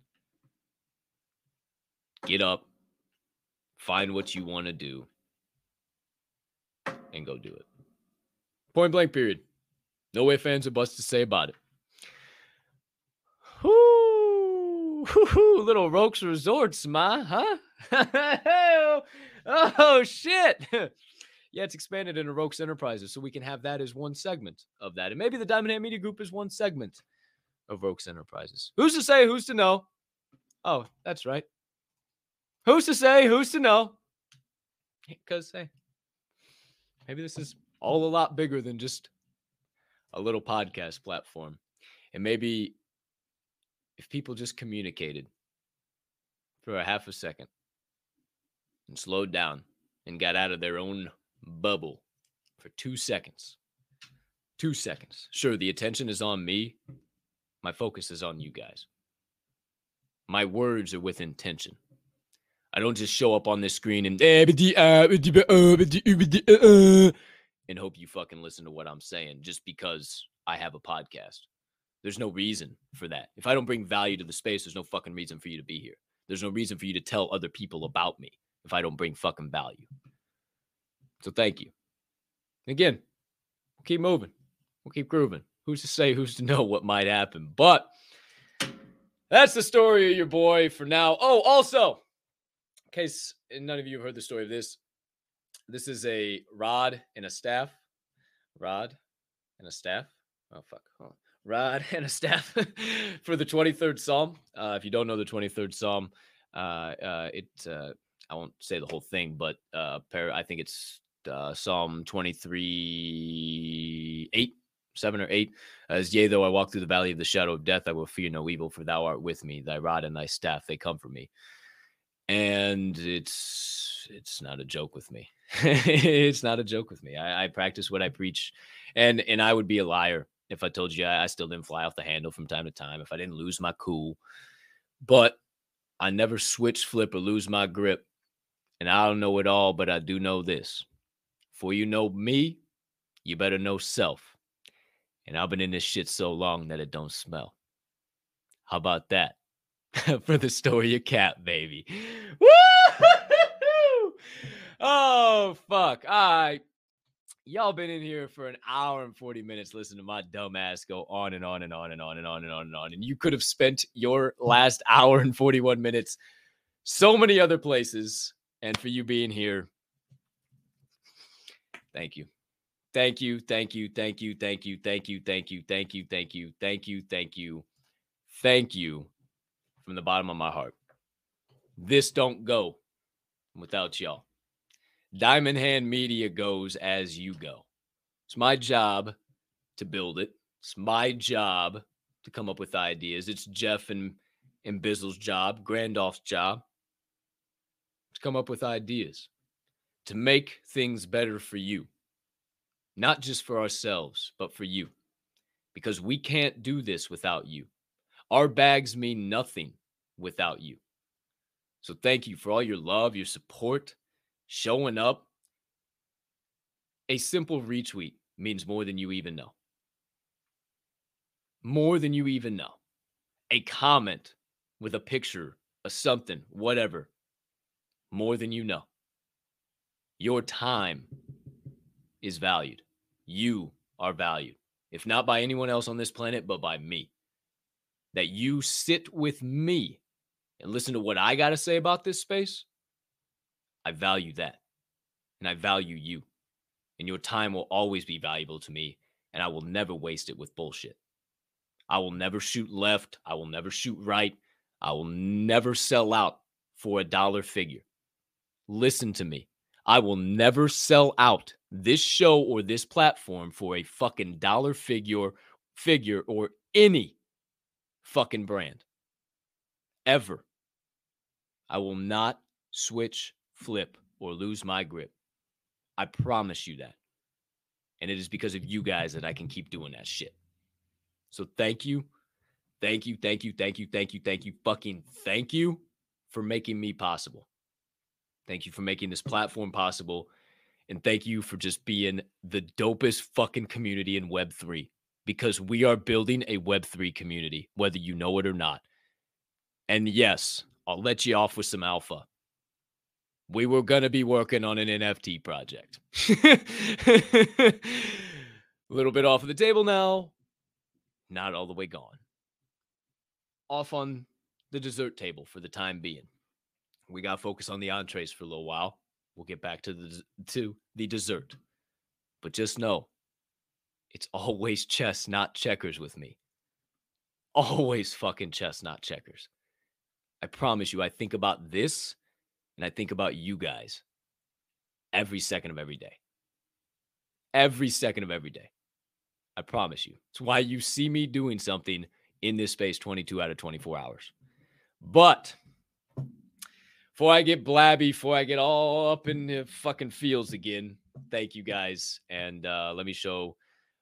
Get up, find what you want to do, and go do it. Point blank, period. No way fans or buts to say about it. Whoo, little Roke's Resorts, ma, huh? oh, shit. yeah, it's expanded into Roke's Enterprises, so we can have that as one segment of that. And maybe the Diamond Hand Media Group is one segment of Enterprises. Who's to say? Who's to know? Oh, that's right. Who's to say? Who's to know? Because, hey, maybe this is all a lot bigger than just a little podcast platform. And maybe if people just communicated for a half a second and slowed down and got out of their own bubble for two seconds. Two seconds. Sure, the attention is on me. My focus is on you guys. My words are with intention. I don't just show up on this screen and and hope you fucking listen to what I'm saying just because I have a podcast. There's no reason for that. If I don't bring value to the space, there's no fucking reason for you to be here. There's no reason for you to tell other people about me if I don't bring fucking value. So thank you. Again, we'll keep moving. We'll keep grooving. Who's to say, who's to know what might happen? But that's the story of your boy for now. Oh, also, in case none of you have heard the story of this, this is a rod and a staff. Rod and a staff. Oh, fuck. Oh. Rod and a staff for the 23rd Psalm. Uh, if you don't know the 23rd Psalm, uh, uh, it, uh, I won't say the whole thing, but uh, I think it's uh, Psalm 23, 8, 7 or 8. As yea, though I walk through the valley of the shadow of death, I will fear no evil, for thou art with me. Thy rod and thy staff, they comfort me. And it's it's not a joke with me. it's not a joke with me. I, I, practice what I preach, and and I would be a liar if I told you I, I still didn't fly off the handle from time to time. If I didn't lose my cool, but I never switch, flip, or lose my grip. And I don't know it all, but I do know this. For you know me, you better know self. And I've been in this shit so long that it don't smell. How about that? For the story of Cap, baby. Woo! Oh, fuck. Right. Y'all been in here for an hour and 40 minutes listening to my dumb ass go on and on and on and on and on and on and on. And you could have spent your last hour and 41 minutes so many other places. And for you being here, Thank you. Thank you. Thank you. Thank you. Thank you. Thank you. Thank you. Thank you. Thank you. Thank you. Thank you. Thank you from the bottom of my heart. This don't go without y'all. Diamond Hand Media goes as you go. It's my job to build it. It's my job to come up with ideas. It's Jeff and, and Bizzle's job, Grandolph's job to come up with ideas to make things better for you, not just for ourselves, but for you, because we can't do this without you. Our bags mean nothing without you. So thank you for all your love, your support, showing up. A simple retweet means more than you even know. More than you even know. A comment with a picture, a something, whatever, more than you know. Your time is valued. You are valued, if not by anyone else on this planet, but by me. That you sit with me and listen to what I got to say about this space, I value that. And I value you. And your time will always be valuable to me. And I will never waste it with bullshit. I will never shoot left. I will never shoot right. I will never sell out for a dollar figure. Listen to me. I will never sell out this show or this platform for a fucking dollar figure figure or any fucking brand. Ever. I will not switch, flip, or lose my grip. I promise you that. And it is because of you guys that I can keep doing that shit. So thank you. Thank you. Thank you. Thank you. Thank you. Thank you. Fucking thank you for making me possible. Thank you for making this platform possible. And thank you for just being the dopest fucking community in Web3 because we are building a Web3 community, whether you know it or not. And yes, I'll let you off with some alpha. we were going to be working on an NFT project. A little bit off of the table now, not all the way gone. Off on the dessert table for the time being. We got to focus on the entrees for a little while. We'll get back to the to the dessert. But just know it's always chess, not checkers with me. Always fucking chess, not checkers. I promise you, I think about this and I think about you guys every second of every day. Every second of every day. I promise you. It's why you see me doing something in this space 22 out of 24 hours. But before I get blabby, before I get all up in the fucking fields again, thank you guys. And uh, let me show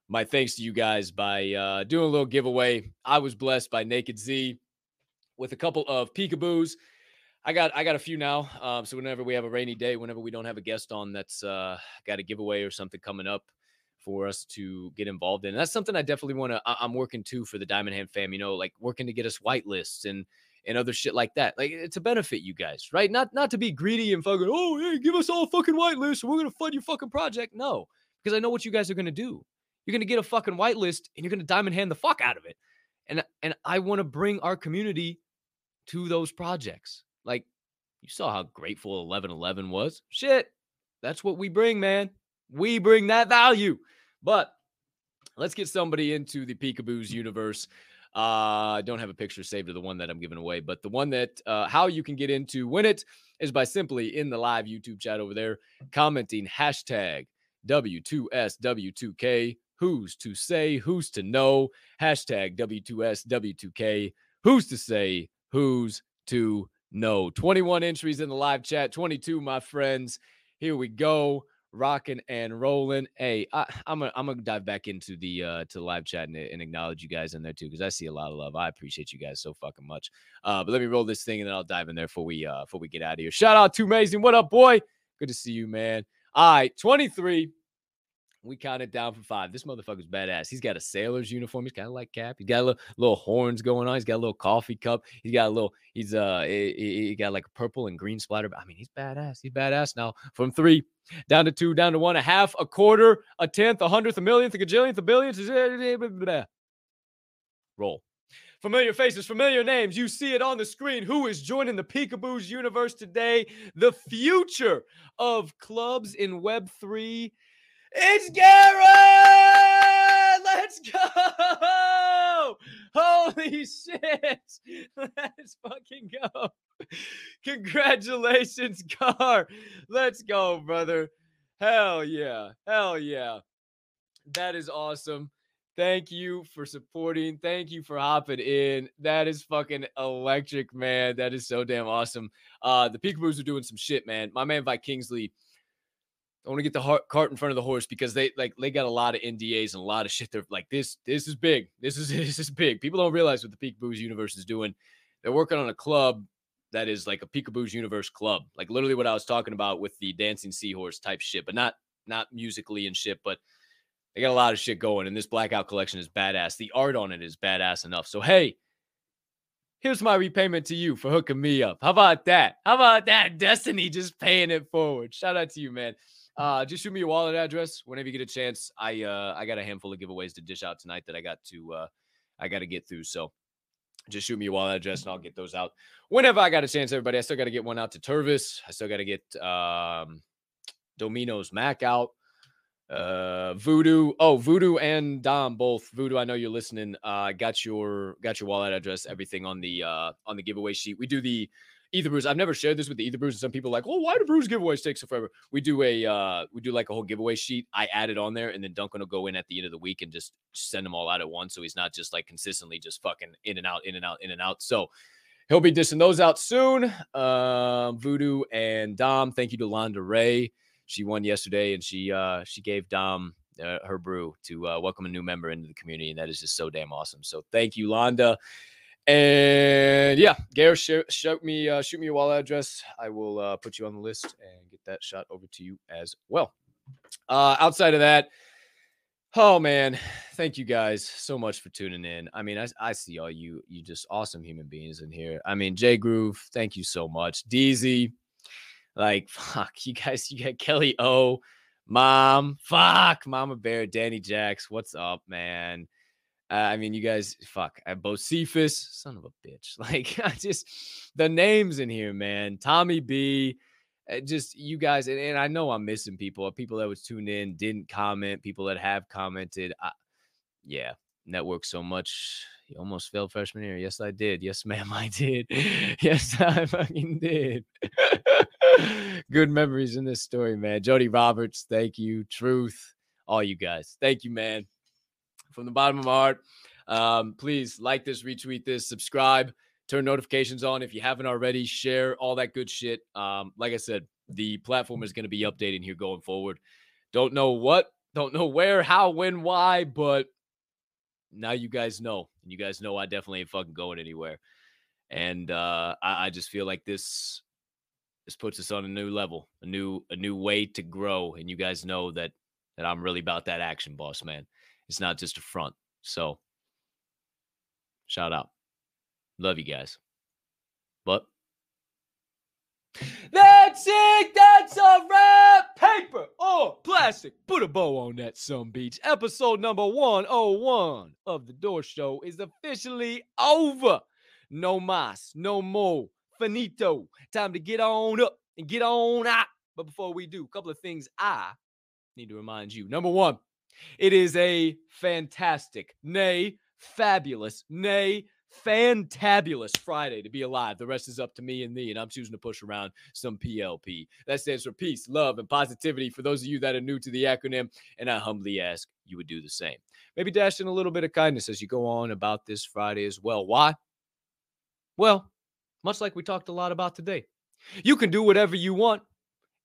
my thanks to you guys by uh, doing a little giveaway. I was blessed by Naked Z with a couple of peekaboos. I got I got a few now. Um, so whenever we have a rainy day, whenever we don't have a guest on that's uh, got a giveaway or something coming up for us to get involved in, and that's something I definitely want to. I'm working too for the Diamond Hand fam. You know, like working to get us whitelists and and other shit like that. Like it's a benefit you guys, right? Not not to be greedy and fucking. Oh, hey, give us all a fucking whitelist. We're gonna fund your fucking project. No, because I know what you guys are gonna do. You're gonna get a fucking whitelist and you're gonna diamond hand the fuck out of it. And and I want to bring our community to those projects. Like you saw how grateful 1111 was. Shit, that's what we bring, man. We bring that value. But let's get somebody into the Peekaboos universe. Uh, I don't have a picture saved of the one that I'm giving away, but the one that uh, how you can get into win it is by simply in the live YouTube chat over there commenting hashtag W2SW2K. Who's to say? Who's to know? Hashtag W2SW2K. Who's to say? Who's to know? 21 entries in the live chat, 22, my friends. Here we go rocking and rolling. Hey, I, am gonna I'm gonna dive back into the uh to live chat and, and acknowledge you guys in there too because I see a lot of love. I appreciate you guys so fucking much. Uh, but let me roll this thing and then I'll dive in there before we uh before we get out of here. Shout out to Amazing. What up, boy? Good to see you, man. All right, 23. We counted down from five. This motherfucker's badass. He's got a sailor's uniform. He's got a like cap. He's got a little, little horns going on. He's got a little coffee cup. He's got a little. He's uh. He, he got like a purple and green splatter. I mean, he's badass. He's badass now. From three down to two, down to one, a half, a quarter, a tenth, a hundredth, a millionth, a gajillionth, a billionth. Roll. Familiar faces, familiar names. You see it on the screen. Who is joining the Peekaboos universe today? The future of clubs in Web3 it's Garrett! Let's go! Holy shit! Let's fucking go. Congratulations, Gar. Let's go, brother. Hell yeah. Hell yeah. That is awesome. Thank you for supporting. Thank you for hopping in. That is fucking electric, man. That is so damn awesome. Uh, the Peekaboos are doing some shit, man. My man Vi Kingsley I want to get the heart, cart in front of the horse because they like they got a lot of NDAs and a lot of shit. They're like this. This is big. This is this is big. People don't realize what the Peekaboos universe is doing. They're working on a club that is like a Peekaboos universe club. Like literally what I was talking about with the dancing seahorse type shit, but not not musically and shit. But they got a lot of shit going, and this blackout collection is badass. The art on it is badass enough. So hey, here's my repayment to you for hooking me up. How about that? How about that? Destiny just paying it forward. Shout out to you, man. Uh, just shoot me your wallet address whenever you get a chance. I uh, I got a handful of giveaways to dish out tonight that I got to uh, I got to get through. So just shoot me your wallet address and I'll get those out whenever I got a chance. Everybody, I still got to get one out to Turvis. I still got to get um, Domino's Mac out. Uh, Voodoo. Oh, Voodoo and Dom both. Voodoo, I know you're listening. Uh, got your got your wallet address, everything on the uh on the giveaway sheet. We do the Ether Brews. I've never shared this with the Ether Brews. And some people are like, well, why do brews giveaways take so forever? We do a uh we do like a whole giveaway sheet. I add it on there, and then Duncan will go in at the end of the week and just send them all out at once. So he's not just like consistently just fucking in and out, in and out, in and out. So he'll be dishing those out soon. Um, Voodoo and Dom. Thank you to Londa Ray. She won yesterday, and she uh she gave Dom uh, her brew to uh, welcome a new member into the community, and that is just so damn awesome. So thank you, Londa. And yeah, Garrett, shoot, shoot me, uh, shoot me your wallet address. I will uh, put you on the list and get that shot over to you as well. Uh, outside of that, oh man, thank you guys so much for tuning in. I mean, I, I see all you, you just awesome human beings in here. I mean, Jay Groove, thank you so much. DZ, Like, fuck, you guys, you got Kelly O, Mom, fuck, Mama Bear, Danny Jacks. What's up, man? Uh, I mean, you guys, fuck, uh, Bocephus, son of a bitch. Like, I just, the names in here, man. Tommy B, uh, just you guys, and, and I know I'm missing people, uh, people that was tuned in, didn't comment, people that have commented. I, yeah, network so much. You almost failed freshman year. Yes, I did. Yes, ma'am, I did. yes, I fucking did. Good memories in this story, man. Jody Roberts, thank you. Truth, all you guys, thank you, man. From the bottom of my heart, um, please like this, retweet this, subscribe, turn notifications on if you haven't already. Share all that good shit. Um, like I said, the platform is going to be updating here going forward. Don't know what, don't know where, how, when, why, but now you guys know. And you guys know I definitely ain't fucking going anywhere. And uh, I, I just feel like this this puts us on a new level, a new a new way to grow. And you guys know that that I'm really about that action, boss man. It's not just a front. So shout out. Love you guys. But that's it. That's a wrap. Paper or plastic. Put a bow on that, some beach. Episode number 101 of The Door Show is officially over. No mas, no more. Finito. Time to get on up and get on out. But before we do, a couple of things I need to remind you. Number one, it is a fantastic, nay, fabulous, nay, fantabulous Friday to be alive. The rest is up to me and thee, and I'm choosing to push around some PLP. That stands for peace, love, and positivity for those of you that are new to the acronym, and I humbly ask you would do the same. Maybe dash in a little bit of kindness as you go on about this Friday as well. Why? Well, much like we talked a lot about today, you can do whatever you want,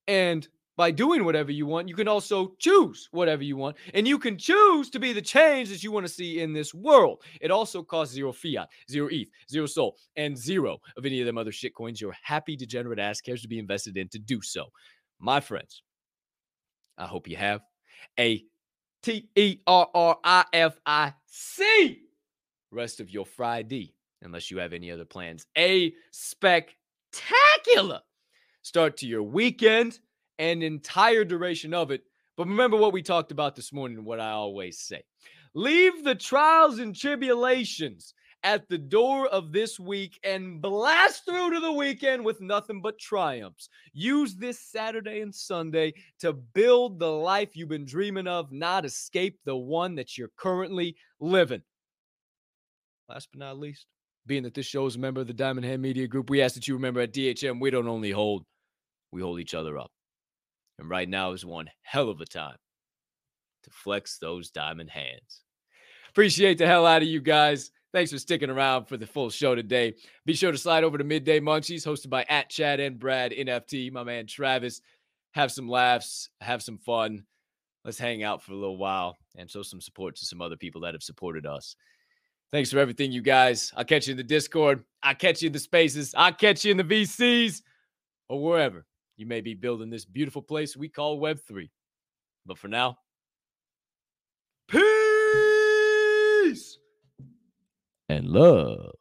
and by doing whatever you want, you can also choose whatever you want. And you can choose to be the change that you want to see in this world. It also costs zero fiat, zero ETH, zero SOL, and zero of any of them other shit coins your happy degenerate ass cares to be invested in to do so. My friends, I hope you have a T E R R I F I C rest of your Friday, unless you have any other plans. A spectacular start to your weekend and entire duration of it. But remember what we talked about this morning, what I always say leave the trials and tribulations at the door of this week and blast through to the weekend with nothing but triumphs. Use this Saturday and Sunday to build the life you've been dreaming of, not escape the one that you're currently living. Last but not least, being that this show is a member of the Diamond Hand Media Group, we ask that you remember at DHM, we don't only hold, we hold each other up. And right now is one hell of a time to flex those diamond hands. Appreciate the hell out of you guys. Thanks for sticking around for the full show today. Be sure to slide over to Midday Munchies, hosted by at Chad and Brad NFT, my man Travis. Have some laughs, have some fun. Let's hang out for a little while and show some support to some other people that have supported us. Thanks for everything, you guys. I'll catch you in the Discord. I'll catch you in the spaces. I'll catch you in the VCs or wherever you may be building this beautiful place we call Web3. But for now, peace and love.